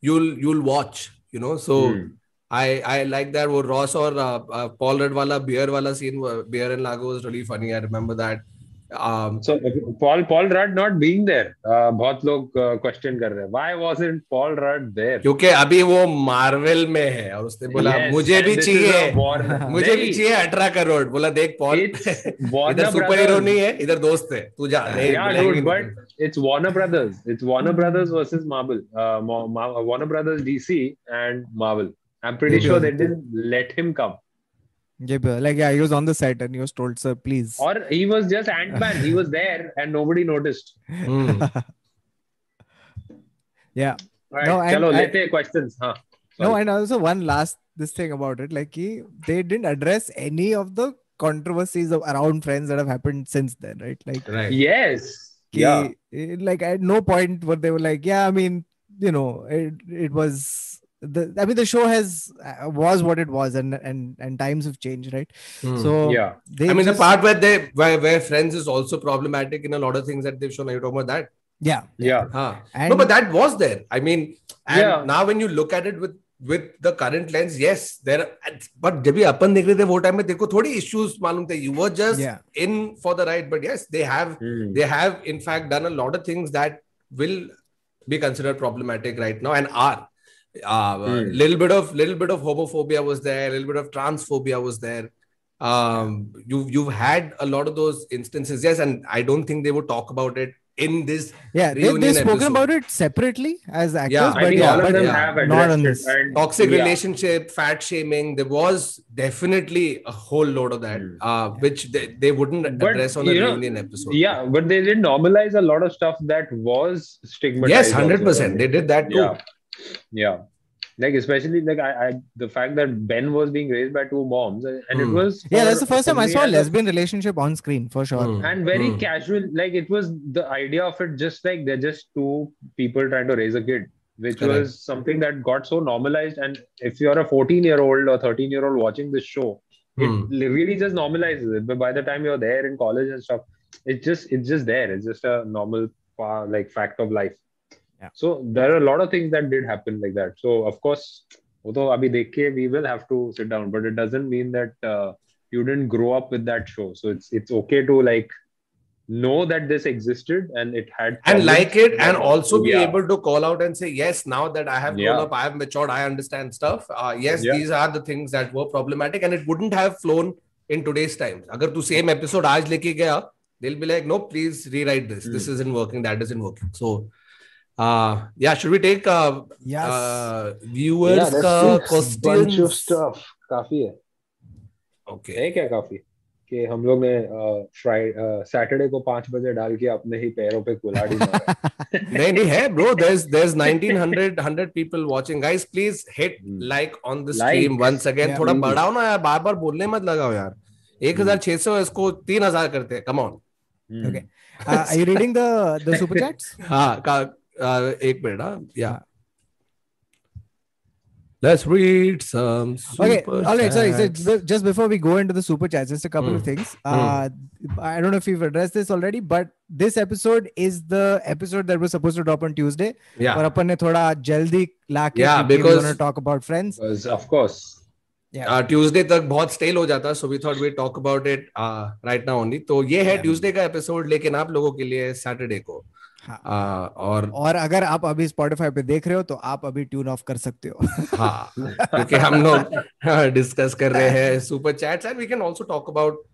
you'll you'll watch. You know, so mm. I I like that. Ross or uh, uh, Paul Redwala beer wala scene, beer and lager was really funny. I remember that. Um, बहुत लोग question कर रहे हैं why Paul there क्योंकि अभी वो Marvel में है और उसने बोला yes, मुझे भी चाहिए मुझे भी चाहिए अठारह करोड़। बोला देख पॉल इधर सुपर हीरो नहीं है इधर दोस्त है तू जा but it's Warner Brothers it's Warner Brothers versus Marvel come Yeah. sure they didn't let him come. yeah, but, like yeah he was on the set and he was told sir please Or he was just Ant Man. he was there and nobody noticed. Hmm. yeah Right. No, and Chalo, I- lete questions. Huh. No, Sorry. and also one last this thing about it, like he, they didn't address any of the controversies of, around friends that have happened since then, right? Like, right Yes. कि, Yeah. like at no point were they were like, yeah, I mean, you know, it, it was the, I mean, the show has uh, was what it was, and and and times have changed, right? Hmm. So Yeah. they I mean just- the part where they where, where friends is also problematic in a lot of things that they've shown are you talking about that yeah, Yeah. Huh. and no, but that was there. I mean, and Yeah. now when you look at it with with the current lens, yes, there. But जब भी अपन देख रहे थे वो time में देखो थोड़ी issues मालूम थे. You were just Yeah. in for the ride, but yes, they have Hmm. they have in fact done a lot of things that will be considered problematic right now and are. uh, Hmm. little bit of little bit of homophobia was there, a little bit of transphobia was there. Um, you you've had a lot of those instances, yes, and I don't think they would talk about it in this. Yeah, they, they've spoken episode. about it separately as actors, Yeah, I but yeah, all of but them yeah, have not on this. And Toxic yeah. relationship, fat shaming. There was definitely a whole load of that, Hmm. uh, which they, they wouldn't But, address on a you know, reunion episode. Yeah, but they did normalize a lot of stuff that was stigmatized. Yes, hundred percent. They did that too. Yeah, yeah. Like especially like I, I, the fact that Ben was being raised by two moms, and it Hmm. was Yeah, that's the first time I saw a lesbian relationship on screen for sure. Hmm. and very Hmm. casual. Like it was the idea of it, just like they're just two people trying to raise a kid, which Correct. was something that got so normalized. And if you're a 14 year old or 13 year old watching this show, Hmm. it really just normalizes it. But by the time you're there in college and stuff, it's just it's just there. It's just a normal uh, like fact of life. Yeah. So there are a lot of things that did happen like that. So of course, although abhi dekh ke, we will have to sit down, but it doesn't mean that uh, you didn't grow up with that show. So it's it's okay to like know that this existed and it had and like it and also be Yeah. able to call out and say yes now that i have grown Yeah. up i have matured i understand stuff uh, yes Yeah. these are the things that were problematic and it wouldn't have flown in today's times agar tu same episode aaj leke gaya they'll be like no please rewrite this this Hmm. isn't working that isn't working so uh yeah should we take uh, Yes. uh viewers yeah, ka that's questions bunch of stuff. काफ़ी है okay है क्या काफ़ी कि हम लोग ने Friday Saturday को पाँच बजे डाल के अपने ही पैरों पे कुल्हाड़ी मारा नहीं नहीं है bro there's there's 1900 100 people watching guys please hit Hmm. like on the stream Like. once again Yeah. थोड़ा Hmm. बढ़ाओ ना यार बार बार बोलने मत लगाओ यार 1600 इसको 3000 करते हैं come on Hmm. Okay. Uh, are you reading the the super chats? हाँ का uh, एक मिनट हाँ yeah let's read some Okay, super all right. Sorry, so just before we go into the super chats, just a couple mm. of Hmm. things. Uh, I don't know if you've addressed this already, but this episode is the episode that was supposed to drop on Tuesday. yeah और अपन ने थोड़ा जल्दी लाके Yeah, क्योंकि we because- want to talk about friends. Was, of course. Yeah. uh, Tuesday तक बहुत stale हो जाता so we thought we talk about it uh, right now only तो ये है. Tuesday का एपिसोड लेकिन आप लोगों के लिए Saturday को हाँ. uh, और और अगर आप अभी Spotify पे देख रहे हो तो आप अभी ट्यून ऑफ़ कर सकते हो हाँ क्योंकि हम लोग डिस्कस कर रहे हैं super chats and we can also talk about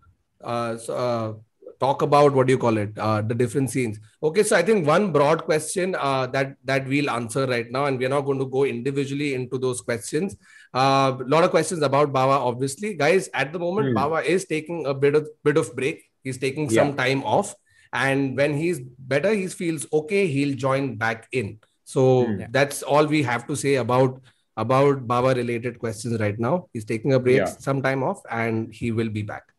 talk about what do you call it uh, the different scenes okay so i think one broad question uh, that that we'll answer right now and we're not going to go individually into those questions a uh, lot of questions about baba obviously guys at the moment Hmm. baba is taking a bit of bit of break he's taking Yeah. some time off and when he's better he feels okay he'll join back in so Hmm. Yeah. that's all we have to say about about baba related questions right now he's taking a break Yeah. some time off and he will be back